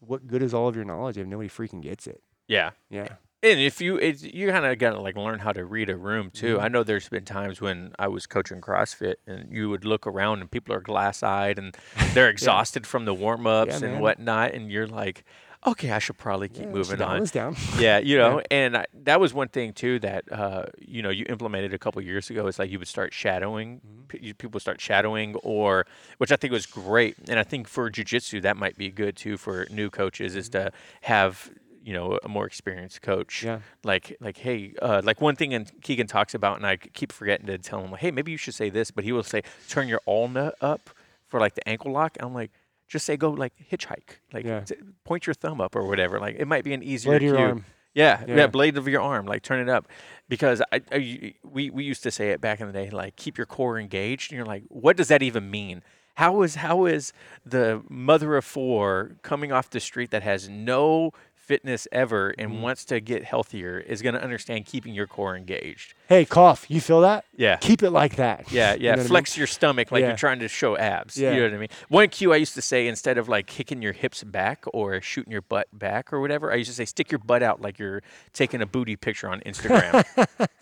Speaker 1: what good is all of your knowledge if nobody freaking gets it?
Speaker 2: yeah.
Speaker 1: Yeah.
Speaker 2: And if you, it's, you kind of got to like learn how to read a room too.
Speaker 1: Mhm.
Speaker 2: I know there's been times when I was coaching CrossFit and you would look around and people are glass eyed and they're exhausted from the warm ups and whatnot. And you're like, okay, I should probably keep
Speaker 1: Yeah,
Speaker 2: moving on.
Speaker 1: down.
Speaker 2: Yeah, you know, and I, that was one thing too that uh, you know you implemented a couple years ago. it's like you would start shadowing,
Speaker 1: Mm-hmm.
Speaker 2: p- people start shadowing, or which I think was great. And I think for jiu-jitsu that might be good too for new coaches is to have you know a more experienced coach.
Speaker 1: Yeah.
Speaker 2: Like like hey, uh, like one thing and Keegan talks about, and I keep forgetting to tell him, like, hey, maybe you should say this, but he will say turn your ulna up for like the ankle lock. I'm like. Just say go like hitchhike, like
Speaker 1: Yeah.
Speaker 2: t- point your thumb up or whatever. Like it might be an easier
Speaker 1: Blade
Speaker 2: cue.
Speaker 1: arm.
Speaker 2: Yeah, yeah,
Speaker 1: Yeah.
Speaker 2: blade of your arm, like turn it up, because I, I- we we used to say it back in the day, like keep your core engaged, and you're like, what does that even mean? How is how is the mother of four coming off the street that has no fitness ever and
Speaker 1: Mm-hmm.
Speaker 2: wants to get healthier is going to understand keeping your core engaged.
Speaker 1: Hey, cough. You feel that?
Speaker 2: Yeah.
Speaker 1: Keep it like that.
Speaker 2: Yeah,
Speaker 1: You
Speaker 2: yeah.
Speaker 1: know what I mean?
Speaker 2: Flex your stomach like
Speaker 1: Yeah.
Speaker 2: you're trying to show abs.
Speaker 1: Yeah.
Speaker 2: You know what I mean? One cue I used to say instead of like kicking your hips back or shooting your butt back or whatever, I used to say stick your butt out like you're taking a booty picture on Instagram.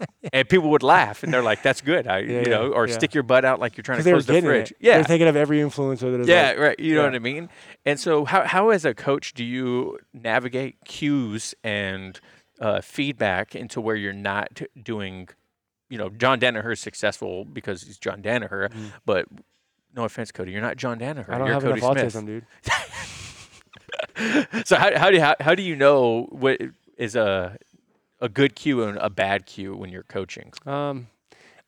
Speaker 2: and people would laugh and they're like, "That's good." I,
Speaker 1: Yeah,
Speaker 2: you know, or stick your butt out like you're trying to close the fridge.
Speaker 1: it.
Speaker 2: Yeah,
Speaker 1: They're thinking of every influencer that is
Speaker 2: yeah,
Speaker 1: like,
Speaker 2: right. You know what I mean? And so, how, how as a coach do you navigate cues and uh, feedback into where you're not doing, you know, John Danaher is successful because he's John Danaher, but no offense, Cody, you're not John Danaher.
Speaker 1: I don't
Speaker 2: you're
Speaker 1: have
Speaker 2: Cody
Speaker 1: enough
Speaker 2: Smith.
Speaker 1: autism, dude.
Speaker 2: So how, how do you, how, how do you know what is a a good cue and a bad cue when you're coaching?
Speaker 1: Um,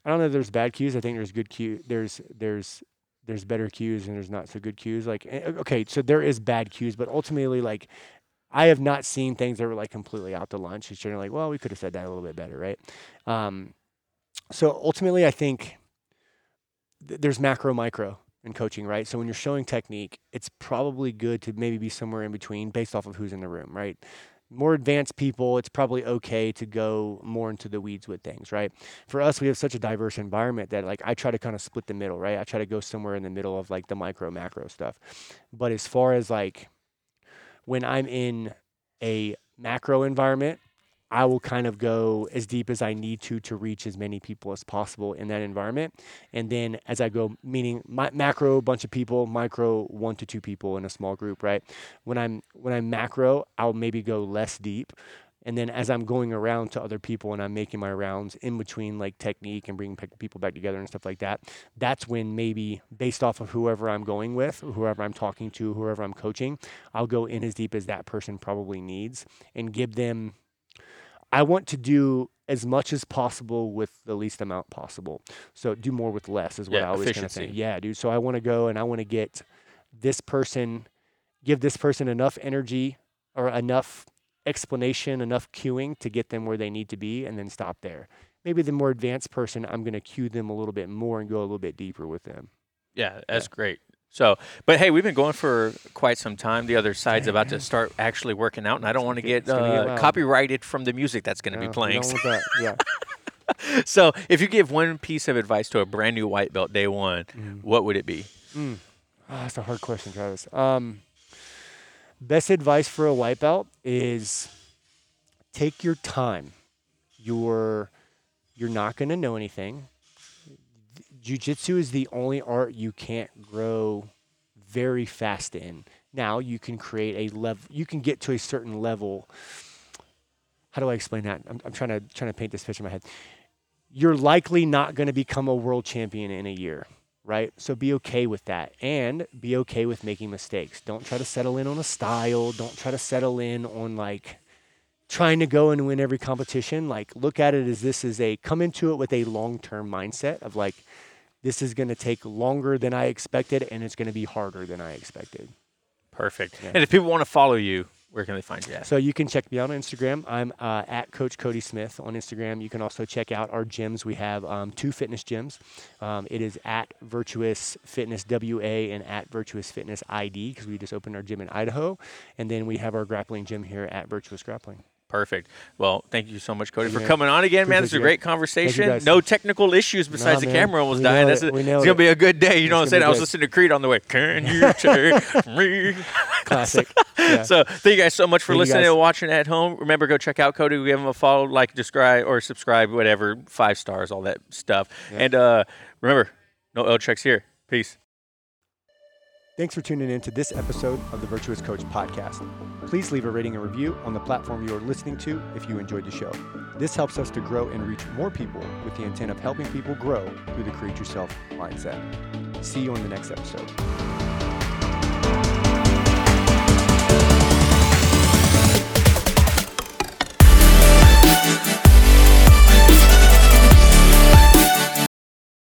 Speaker 1: I don't know if there's bad cues. I think there's good cue. There's there's there's better cues and there's not so good cues. Like eh, okay, so there is bad cues, but ultimately, like I have not seen things that were like completely out to lunch. It's generally like, well, we could have said that a little bit better, right? Um, so ultimately, I think th- there's macro, micro in coaching, right? So when you're showing technique, it's probably good to maybe be somewhere in between based off of who's in the room, right? More advanced people, it's probably okay to go more into the weeds with things, right? For us, we have such a diverse environment that like I try to kind of split the middle, right? I try to go somewhere in the middle of like the micro macro stuff. But as far as like when I'm in a macro environment, I will kind of go as deep as I need to to reach as many people as possible in that environment. And then as I go, meaning my macro bunch of people, micro one to two people in a small group, right? When I'm when I'm macro, I'll maybe go less deep. And then as I'm going around to other people and I'm making my rounds in between like technique and bringing pe- people back together and stuff like that, that's when maybe based off of whoever I'm going with, whoever I'm talking to, whoever I'm coaching, I'll go in as deep as that person probably needs and give them I want to do as much as possible with the least amount possible. So do more with less is what
Speaker 2: Yeah,
Speaker 1: I always kind of say. Yeah, dude. So I want to go and I want to get this person, give this person enough energy or enough explanation, enough cueing to get them where they need to be and then stop there. Maybe the more advanced person, I'm going to cue them a little bit more and go a little bit deeper with them.
Speaker 2: Yeah, that's great. So, but hey, we've been going for quite some time. The other side's about to start actually working out, and I don't want to get,
Speaker 1: get
Speaker 2: uh,
Speaker 1: loud.
Speaker 2: copyrighted from the music that's going to be playing.
Speaker 1: that. Yeah.
Speaker 2: so, if you give one piece of advice to a brand new white belt day one,
Speaker 1: Mm.
Speaker 2: what would it be?
Speaker 1: Ah, that's a hard question, Travis. Um, best advice for a white belt is take your time. You're you're not going to know anything. Jiu-jitsu is the only art you can't grow very fast in. Now you can create a level. You can get to a certain level. How do I explain that? I'm, I'm trying to trying to paint this picture in my head. You're likely not going to become a world champion in a year right? So be okay with that and be okay with making mistakes. Don't try to settle in on a style. Don't try to settle in on like trying to go and win every competition. Like look at it as this is a come into it with a long-term mindset of like this is going to take longer than I expected and it's going to be harder than I expected.
Speaker 2: Perfect.
Speaker 1: Yeah.
Speaker 2: And if people want to follow you, where can they find you at?
Speaker 1: So you can check me out on Instagram. I'm uh, at Coach Cody Smith on Instagram. You can also check out our gyms. We have um, two fitness gyms. Um, it is at Virtuous Fitness WA and at Virtuous Fitness ID because we just opened our gym in Idaho. And then we have our grappling gym here at Virtuous Grappling.
Speaker 2: Perfect. Well, thank you so much, Cody,
Speaker 1: Thank
Speaker 2: for coming on again, man. This is a great conversation. No technical issues besides the camera almost dying.
Speaker 1: nailed
Speaker 2: That's a- it's
Speaker 1: nailed
Speaker 2: gonna be a good day. You know what I'm saying? I was listening to Creed on the way. Can you take me?
Speaker 1: Classic. Yeah.
Speaker 2: So thank you guys so much for
Speaker 1: Thank
Speaker 2: listening and watching at home. Remember, go check out Cody. Give him a follow, like, describe, or subscribe, whatever, five stars, all that stuff. And uh, remember, no L checks here. Peace.
Speaker 1: Thanks for tuning in to this episode of the Virtuous Coach podcast. Please leave a rating and review on the platform you are listening to if you enjoyed the show. This helps us to grow and reach more people with the intent of helping people grow through the create yourself mindset. See you on the next episode.